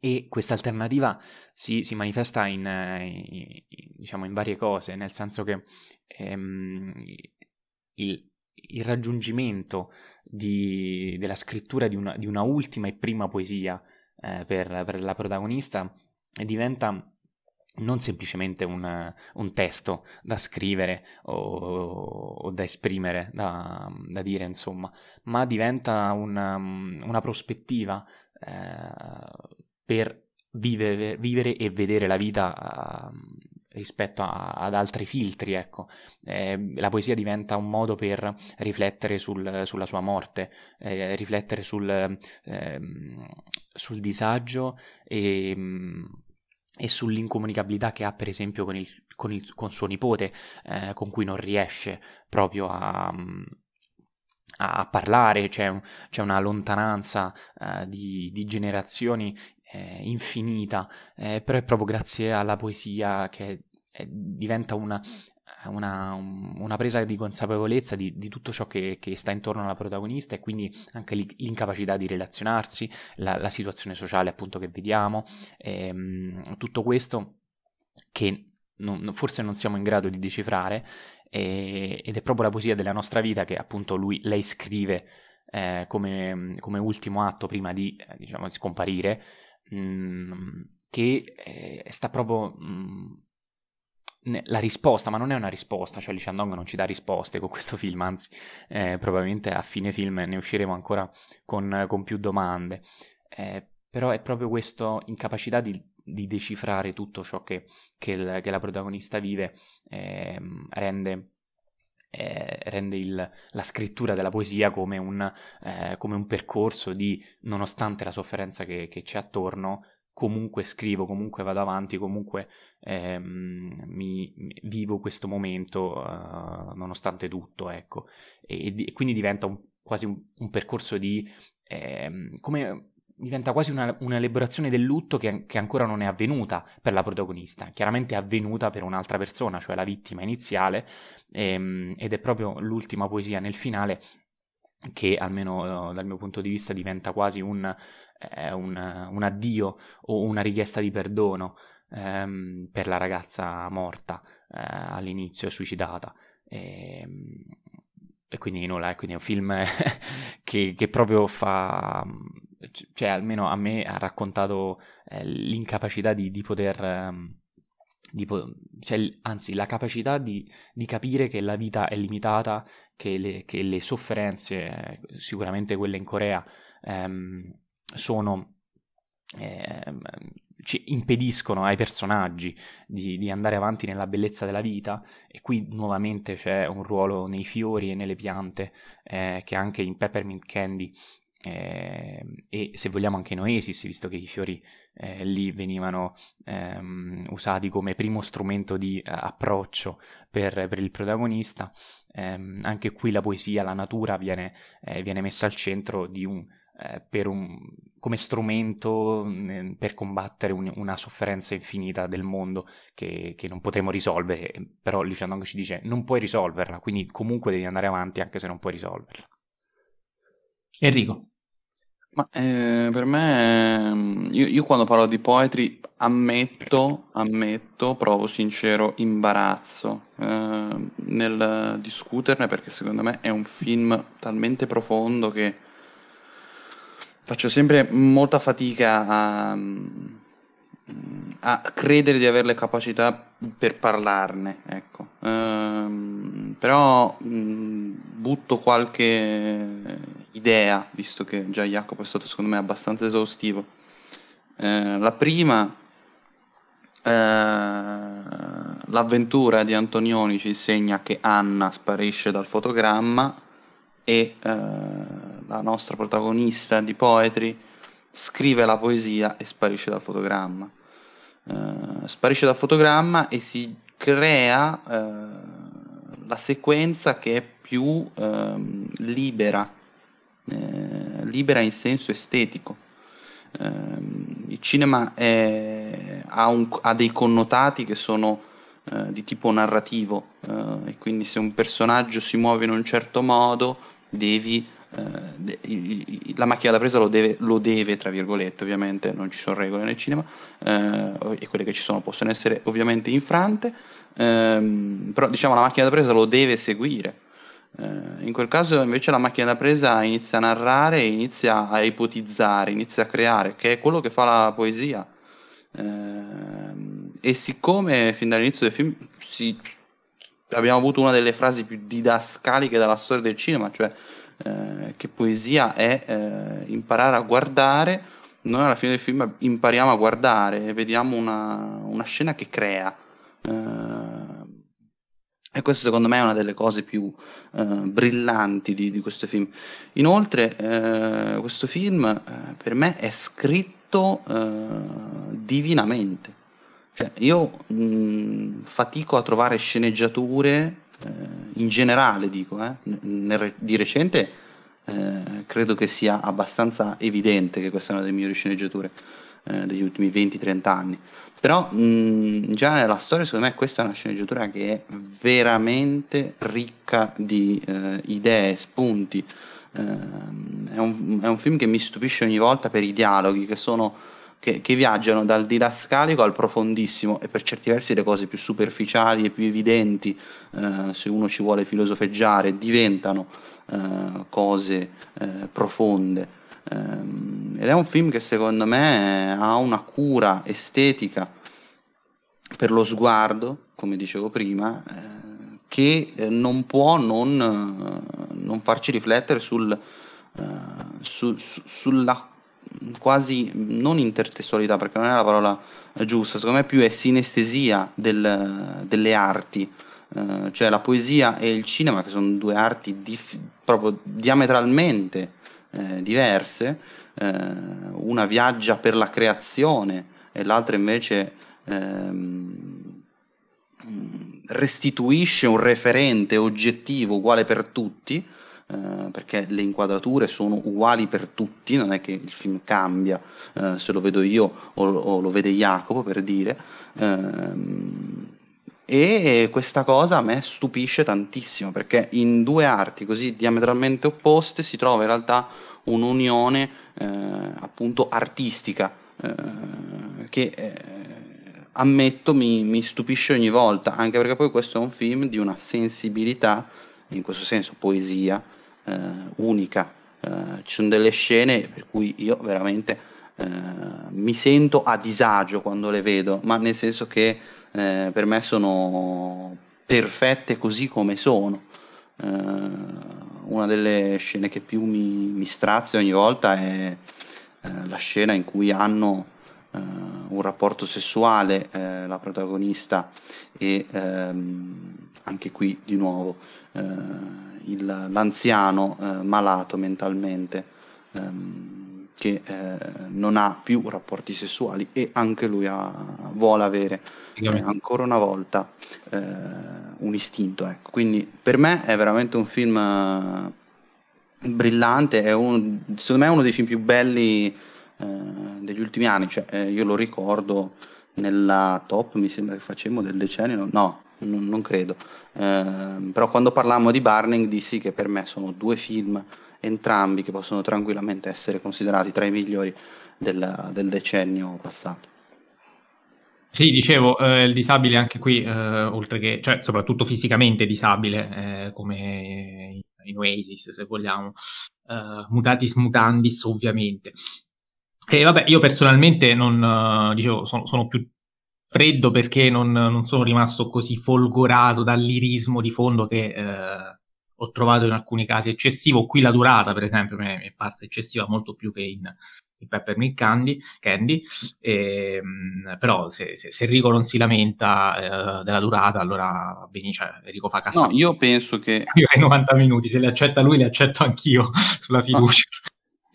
E questa alternativa si, si manifesta in, in, diciamo, in, varie cose, nel senso che ehm, il, il raggiungimento di, della scrittura di una, di una, ultima e prima poesia eh, per, per, la protagonista diventa non semplicemente un, un testo da scrivere o, o da esprimere, da, da, dire insomma, ma diventa una, una prospettiva eh, per vivere, vivere, e vedere la vita eh, rispetto a, ad altri filtri, ecco. Eh, la poesia diventa un modo per riflettere sul, sulla sua morte, eh, riflettere sul, eh, sul disagio e, e, sull'incomunicabilità che ha, per esempio, con, il, con, il, con suo nipote, eh, con cui non riesce proprio a a, a parlare, c'è, un, c'è, una lontananza uh, di, di, generazioni eh, infinita, eh, però è proprio grazie alla poesia che è, diventa una, una, una, presa di consapevolezza di, di tutto ciò che, che, sta intorno alla protagonista e quindi anche l'incapacità di relazionarsi, la, la situazione sociale appunto che vediamo, ehm, tutto questo che non, forse non siamo in grado di decifrare e, ed è proprio la poesia della nostra vita che appunto lui, lei scrive eh, come, come, ultimo atto prima di, eh, diciamo, di scomparire, mh, mm, che eh, sta proprio... Mh, mm, la risposta, ma non è una risposta, cioè Lee Chandong non ci dà risposte con questo film, anzi eh, probabilmente a fine film ne usciremo ancora con, con più domande, eh, però è proprio questa incapacità di, di, decifrare tutto ciò che, che, il, che la protagonista vive eh, rende, eh, rende il, la scrittura della poesia come un, eh, come un, percorso di, nonostante la sofferenza che, che c'è attorno, comunque scrivo, comunque vado avanti, comunque ehm, mi, vivo questo momento uh, nonostante tutto, ecco. E, e, quindi diventa un, quasi un, un, percorso di... Ehm, come diventa quasi una, un'elaborazione del lutto che, che, ancora non è avvenuta per la protagonista, chiaramente è avvenuta per un'altra persona, cioè la vittima iniziale, ehm, ed è proprio l'ultima poesia nel finale che almeno uh, dal mio punto di vista diventa quasi un, eh, un, un addio o una richiesta di perdono ehm, per la ragazza morta eh, all'inizio, suicidata. E, ehm, e quindi nulla, e quindi è un film che, che, proprio fa, cioè almeno a me ha raccontato eh, l'incapacità di, di poter... Um, di, cioè, anzi, la capacità di, di, capire che la vita è limitata, che le, che le sofferenze, sicuramente quelle in Corea, ehm, sono, ehm, ci impediscono ai personaggi di, di, andare avanti nella bellezza della vita e qui nuovamente c'è un ruolo nei fiori e nelle piante eh, che anche in Peppermint Candy eh, e se vogliamo anche in Oasis, visto che i fiori eh, lì venivano ehm, usati come primo strumento di uh, approccio per, per, il protagonista, ehm, anche qui la poesia, la natura viene, eh, viene messa al centro di un, eh, un, come strumento eh, per combattere un, una sofferenza infinita del mondo che, che non potremo risolvere, però Lee Chandong ci dice non puoi risolverla, quindi comunque devi andare avanti anche se non puoi risolverla. Enrico. Ma eh, per me, mm, io, io, quando parlo di poetry ammetto, ammetto, provo sincero imbarazzo eh, nel discuterne perché secondo me è un film talmente profondo che faccio sempre molta fatica a, a credere di avere le capacità per parlarne, ecco. Ehm, però mh, butto qualche idea, visto che già Jacopo è stato secondo me abbastanza esaustivo. Eh, la prima, eh, l'avventura di Antonioni ci insegna che Anna sparisce dal fotogramma e eh, la nostra protagonista di Poetry scrive la poesia e sparisce dal fotogramma. Eh, sparisce dal fotogramma e si crea eh, la sequenza che è più ehm, libera eh, libera in senso estetico. Eh, il cinema è, ha, un, ha, dei connotati che sono di tipo narrativo e quindi se un personaggio si muove in un certo modo devi eh, la macchina da presa lo deve, lo deve, tra virgolette, ovviamente non ci sono regole nel cinema eh, e quelle che ci sono possono essere ovviamente infrante, ehm, però diciamo la macchina da presa lo deve seguire. Eh, in quel caso invece la macchina da presa inizia a narrare, inizia a ipotizzare, inizia a creare, che è quello che fa la poesia. Eh, e siccome fin dall'inizio del film si, abbiamo avuto una delle frasi più didascaliche della storia del cinema, cioè eh, che poesia è eh, imparare a guardare, noi alla fine del film impariamo a guardare e vediamo una, una scena che crea. Eh, e questo secondo me è una delle cose più eh, brillanti di, di, questo film. Inoltre, eh, questo film eh, per me è scritto eh, divinamente. Cioè, io mh, fatico a trovare sceneggiature, in generale dico, eh, nel, di recente eh, credo che sia abbastanza evidente che questa è una delle migliori sceneggiature eh, degli ultimi 20-30 anni. Però mh, già nella storia, secondo me, questa è una sceneggiatura che è veramente ricca di eh, idee, spunti. Ehm, è un, è un film che mi stupisce ogni volta per i dialoghi che sono che, che, viaggiano dal didascalico al profondissimo e per certi versi le cose più superficiali e più evidenti, eh, se uno ci vuole filosofeggiare, diventano eh, cose eh, profonde. Ehm, ed è un film che secondo me ha una cura estetica per lo sguardo, come dicevo prima, eh, che non può non, non farci riflettere sul, eh, su, su, sulla quasi non intertestualità perché non è la parola giusta, secondo me più è sinestesia del, delle arti, eh, cioè la poesia e il cinema che sono due arti dif- proprio diametralmente eh, diverse, eh, una viaggia per la creazione e l'altra invece ehm, restituisce un referente oggettivo uguale per tutti eh, perché le inquadrature sono uguali per tutti, non è che il film cambia eh, se lo vedo io o, o, lo vede Jacopo per dire. Ehm, e questa cosa a me stupisce tantissimo perché in due arti così diametralmente opposte si trova in realtà un'unione eh, appunto artistica eh, che ammetto mi, mi, stupisce ogni volta anche perché poi questo è un film di una sensibilità in questo senso poesia eh, unica. Eh, ci sono delle scene per cui io veramente eh, mi sento a disagio quando le vedo, ma nel senso che eh, per me sono perfette così come sono. Eh, una delle scene che più mi, mi strazia ogni volta è la scena in cui hanno un rapporto sessuale la protagonista e ehm, anche qui di nuovo eh, il, l'anziano eh, malato mentalmente ehm, che eh, non ha più rapporti sessuali e anche lui ha, vuole avere eh, ancora una volta eh, un istinto. Ecco. Quindi per me è veramente un film eh, brillante, è un, secondo me è uno dei film più belli degli ultimi anni, cioè, io lo ricordo nella top, mi sembra che facemmo del decennio, no, non, non credo. Eh, però quando parlammo di Burning dissi che per me sono due film, entrambi, che possono tranquillamente essere considerati tra i migliori del, del decennio passato. Sì, dicevo, eh, il disabile anche qui, eh, oltre che, cioè soprattutto fisicamente disabile, eh, come in Oasis se vogliamo, eh, mutatis mutandis ovviamente. E vabbè, io personalmente non, eh, dicevo, sono, sono più freddo perché non, non, sono rimasto così folgorato dall'irismo di fondo che eh, ho trovato in alcuni casi eccessivo. Qui la durata, per esempio, mi è parsa eccessiva molto più che in, in Peppermint Candy, Candy e, ehm, però se, se, se, Enrico non si lamenta eh, della durata, allora bene, cioè, Enrico fa cazzo. No, io penso che... Io ai 90 minuti, se li accetta lui, li accetto anch'io sulla fiducia.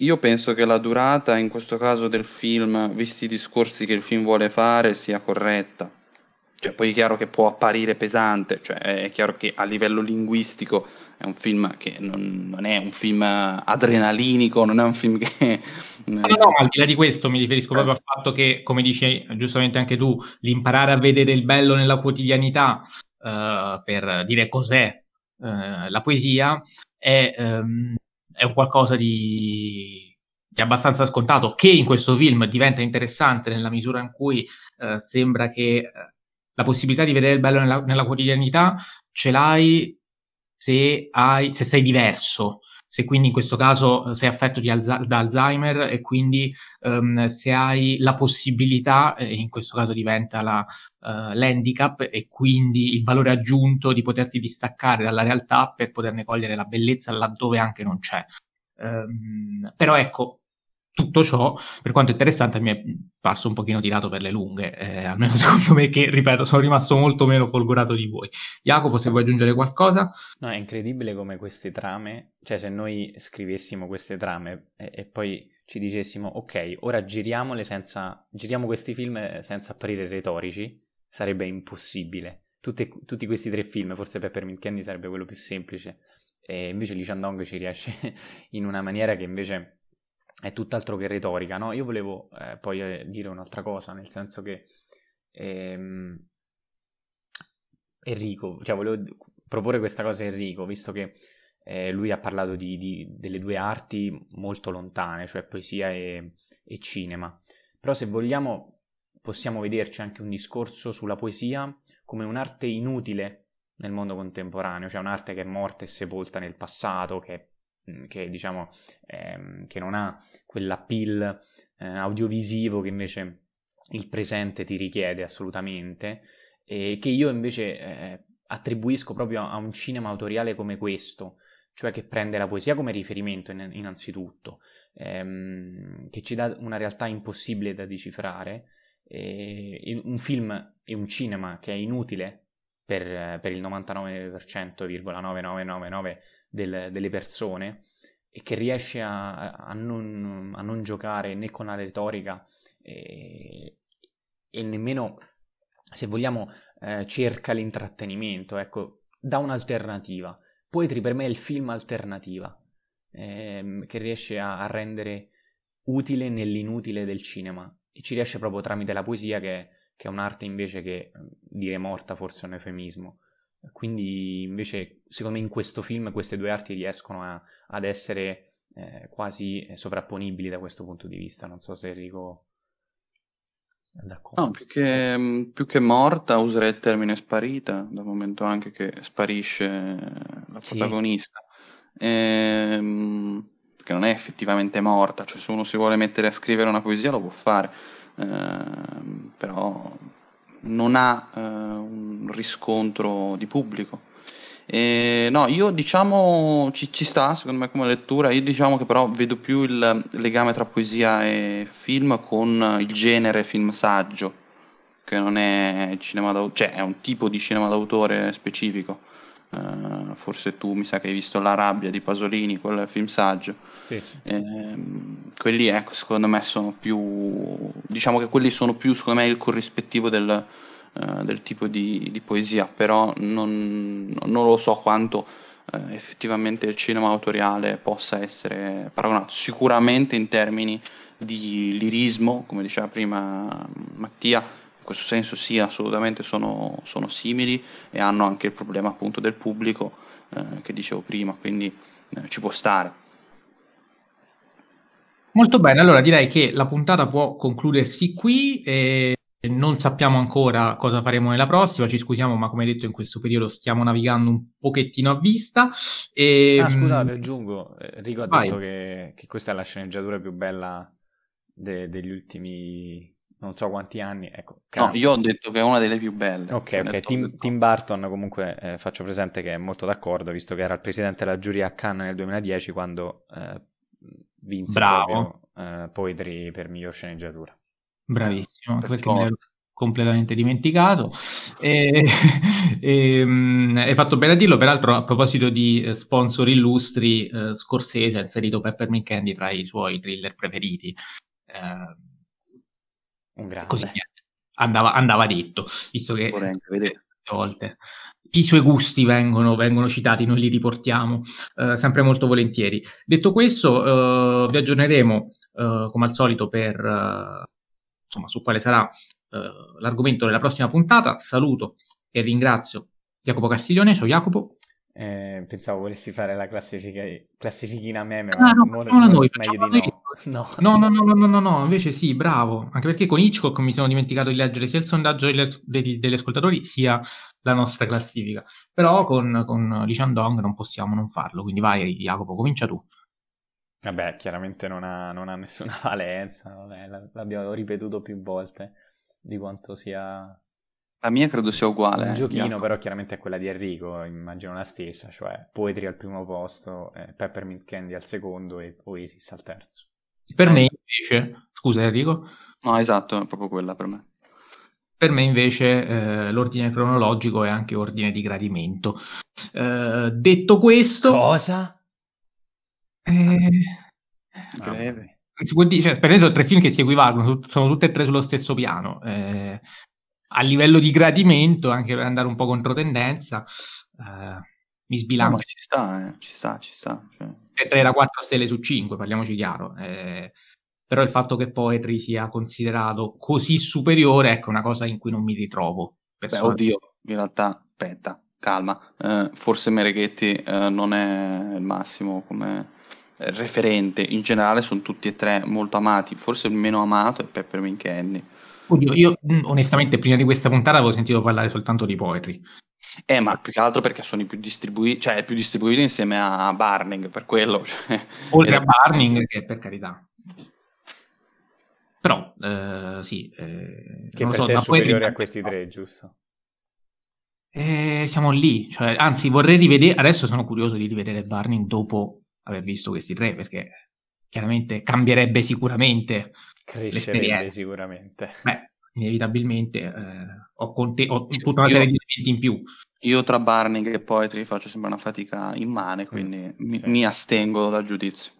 Io penso che la durata in questo caso del film, visti i discorsi che il film vuole fare, sia corretta. Cioè, poi è chiaro che può apparire pesante, cioè è chiaro che a livello linguistico è un film che non, non è un film adrenalinico, non è un film che... No, no, al di là di questo mi riferisco proprio al fatto che, come dici giustamente anche tu, l'imparare a vedere il bello nella quotidianità uh, per dire cos'è uh, la poesia è... Um, è un qualcosa di, di, abbastanza scontato, che in questo film diventa interessante nella misura in cui eh, sembra che eh, la possibilità di vedere il bello nella, nella quotidianità ce l'hai se, hai, se sei diverso, se quindi in questo caso eh, sei affetto Alza- da Alzheimer e quindi um, se hai la possibilità, e in questo caso diventa la, uh, l'handicap e quindi il valore aggiunto di poterti distaccare dalla realtà per poterne cogliere la bellezza laddove anche non c'è. Um, però ecco, tutto ciò, per quanto interessante, mi è parso un pochino tirato per le lunghe, eh, almeno secondo me, che, ripeto, sono rimasto molto meno folgorato di voi. Jacopo, se vuoi aggiungere qualcosa? No, è incredibile come queste trame, cioè se noi scrivessimo queste trame e, e poi ci dicessimo, ok, ora giriamole senza, giriamo questi film senza apparire retorici, sarebbe impossibile. Tutte, tutti questi tre film, forse Peppermint Candy sarebbe quello più semplice, e invece Lee Chandong ci riesce in una maniera che invece è tutt'altro che retorica, no? Io volevo eh, poi eh, dire un'altra cosa, nel senso che ehm, Enrico, cioè volevo proporre questa cosa a Enrico, visto che eh, lui ha parlato di, di, delle due arti molto lontane, cioè poesia e, e cinema. Però se vogliamo possiamo vederci anche un discorso sulla poesia come un'arte inutile nel mondo contemporaneo, cioè un'arte che è morta e sepolta nel passato, che, mm, che diciamo ehm, che non ha quell'appeal eh, audiovisivo che invece il presente ti richiede assolutamente, e che io invece eh, attribuisco proprio a un cinema autoriale come questo, cioè che prende la poesia come riferimento innanzitutto, ehm, che ci dà una realtà impossibile da decifrare, eh, un film e un cinema che è inutile per, per il 99,9999 del, delle persone e che riesce a, a, non, a, non, giocare né con la retorica e, e nemmeno, se vogliamo, eh, cerca l'intrattenimento, ecco, dà un'alternativa. Poetry per me è il film alternativa, ehm, che riesce a, a rendere utile nell'inutile del cinema e ci riesce proprio tramite la poesia che, che è un'arte invece che dire morta forse è un eufemismo. Quindi invece secondo me in questo film queste due arti riescono a, ad essere eh, quasi sovrapponibili da questo punto di vista. Non so se Enrico D'accordo. No, più che, più che, morta userei il termine sparita, dal momento anche che sparisce la protagonista. Sì. Ehm, perché non è effettivamente morta, cioè se uno si vuole mettere a scrivere una poesia lo può fare, ehm, però non ha eh, un riscontro di pubblico. E, no, io diciamo ci, ci, sta secondo me come lettura. Io diciamo che però vedo più il legame tra poesia e film con il genere film saggio, che non è cinema d'autore, cioè è un tipo di cinema d'autore specifico. Uh, forse tu mi sa che hai visto La rabbia di Pasolini, quel film saggio. Sì, sì. Eh, quelli, ecco, secondo me sono più. Diciamo che quelli sono più, secondo me, il corrispettivo del eh, del tipo di, di, poesia, però non, non lo so quanto eh, effettivamente il cinema autoriale possa essere paragonato. Sicuramente in termini di lirismo, come diceva prima Mattia, questo senso sì, assolutamente sono, sono simili e hanno anche il problema appunto del pubblico eh, che dicevo prima, quindi eh, ci può stare. Molto bene, allora direi che la puntata può concludersi qui. E non sappiamo ancora cosa faremo nella prossima, ci scusiamo, ma come detto in questo periodo stiamo navigando un pochettino a vista. E... Ah, scusate, aggiungo, Enrico ha Vai. detto che, che, questa è la sceneggiatura più bella de- degli ultimi non so quanti anni. Ecco, no, io ho detto che è una delle più belle. Ok, ok. Tim, Tim, Burton comunque eh, faccio presente che è molto d'accordo, visto che era il presidente della giuria a Cannes nel 2010 quando eh, vinse Bravo. proprio eh, Poetry per miglior sceneggiatura. Bravissimo, per perché completamente dimenticato. E, e, um, hai fatto bene a dirlo, peraltro a proposito di eh, sponsor illustri, eh, Scorsese ha inserito Peppermint Candy tra i suoi thriller preferiti. Eh, Un grande. Così andava, andava, detto, visto che volte i suoi gusti vengono, vengono, citati, noi li riportiamo eh, sempre molto volentieri. Detto questo, eh, vi aggiorneremo eh, come al solito per insomma, su quale sarà eh, l'argomento della prossima puntata. Saluto e ringrazio Jacopo Castiglione. Ciao Jacopo. Eh, pensavo volessi fare la classifica, classifichina meme, ah, ma no, no, noi, meglio di no. No. No, no, no, no, no, no, invece sì, bravo. Anche perché con Hitchcock mi sono dimenticato di leggere sia il sondaggio degli, degli, degli ascoltatori sia la nostra classifica. Però con, con Lee Chandong non possiamo non farlo, quindi vai Jacopo, comincia tu. Vabbè, chiaramente non ha, non ha nessuna valenza, vabbè, l'abbiamo ripetuto più volte di quanto sia... La mia credo sia uguale. Un giochino, Jacopo. però chiaramente è quella di Enrico, immagino la stessa, cioè Poetry al primo posto, eh, Peppermint Candy al secondo e Oasis al terzo. Per me invece, scusa Enrico. No, esatto, è proprio quella per me. Per me invece eh, l'ordine cronologico è anche ordine di gradimento. Eh, detto questo... Cosa? Eh, si può dire, cioè, per me sono tre film che si equivalgono, sono tutte e tre sullo stesso piano. Eh, a livello di gradimento, anche per andare un po' contro tendenza, eh, mi sbilancio. No, ci sta, eh, ci sta, ci sta. Cioè. Era 4 stelle su 5, parliamoci chiaro. Eh, però il fatto che Poetry sia considerato così superiore ecco, è una cosa in cui non mi ritrovo. Beh, oddio, in realtà, aspetta, calma. Eh, forse Mereghetti eh, non è il massimo come eh, referente. In generale sono tutti e tre molto amati. Forse il meno amato è Peppermint Candy. Oddio, io onestamente prima di questa puntata avevo sentito parlare soltanto di Poetry. Eh, ma più che altro perché sono i più distribuiti, cioè è più distribuito insieme a Barning, per quello. Cioè, Oltre a Barning, che per carità. Però, eh, sì. Eh, che per so, te è superiore a questi tre, giusto? Eh, siamo lì, cioè, anzi vorrei rivedere, adesso sono curioso di rivedere Barning dopo aver visto questi tre, perché chiaramente cambierebbe sicuramente Crescerebbe sicuramente. Beh, inevitabilmente eh, ho, conte- ho, tutta una serie di elementi in più. Io tra Barning e Poetry faccio sempre una fatica immane, quindi mm, mi, sì. mi, astengo dal giudizio.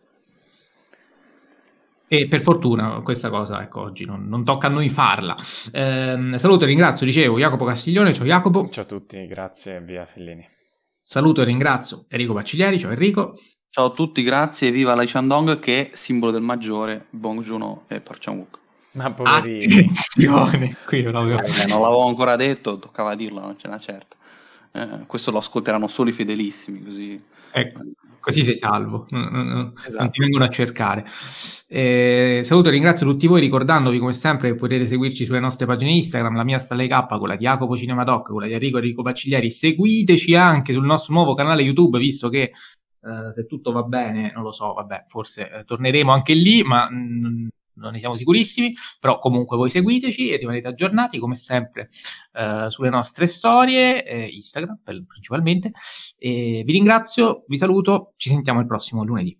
E per fortuna questa cosa, ecco, oggi non, non tocca a noi farla. Eh, saluto e ringrazio, dicevo, Jacopo Castiglione, ciao Jacopo. Ciao a tutti, grazie, via Fellini. Saluto e ringrazio Enrico Baciglieri, ciao Enrico. Ciao a tutti, grazie, viva Lai Shandong che è simbolo del maggiore, Bong Joon-ho e Park Chan-wook. Ma poverino. Attenzione, qui proprio... eh, non l'avevo ancora detto, toccava dirlo, non ce n'è certa. Eh, questo lo ascolteranno solo i fedelissimi, così... Ecco, così sei salvo, non, esatto. non ti vengono a cercare. Eh, saluto e ringrazio tutti voi ricordandovi come sempre che potete seguirci sulle nostre pagine Instagram, la mia Stalle K, quella di Jacopo Cinemadoc, quella di Enrico Enrico Baciglieri. Seguiteci anche sul nostro nuovo canale YouTube, visto che Uh, se tutto va bene, non lo so, vabbè, forse eh, torneremo anche lì, ma mh, non ne siamo sicurissimi, però comunque voi seguiteci e rimanete aggiornati come sempre uh, sulle nostre storie, eh, Instagram per, principalmente. Vi ringrazio, vi saluto, ci sentiamo il prossimo lunedì.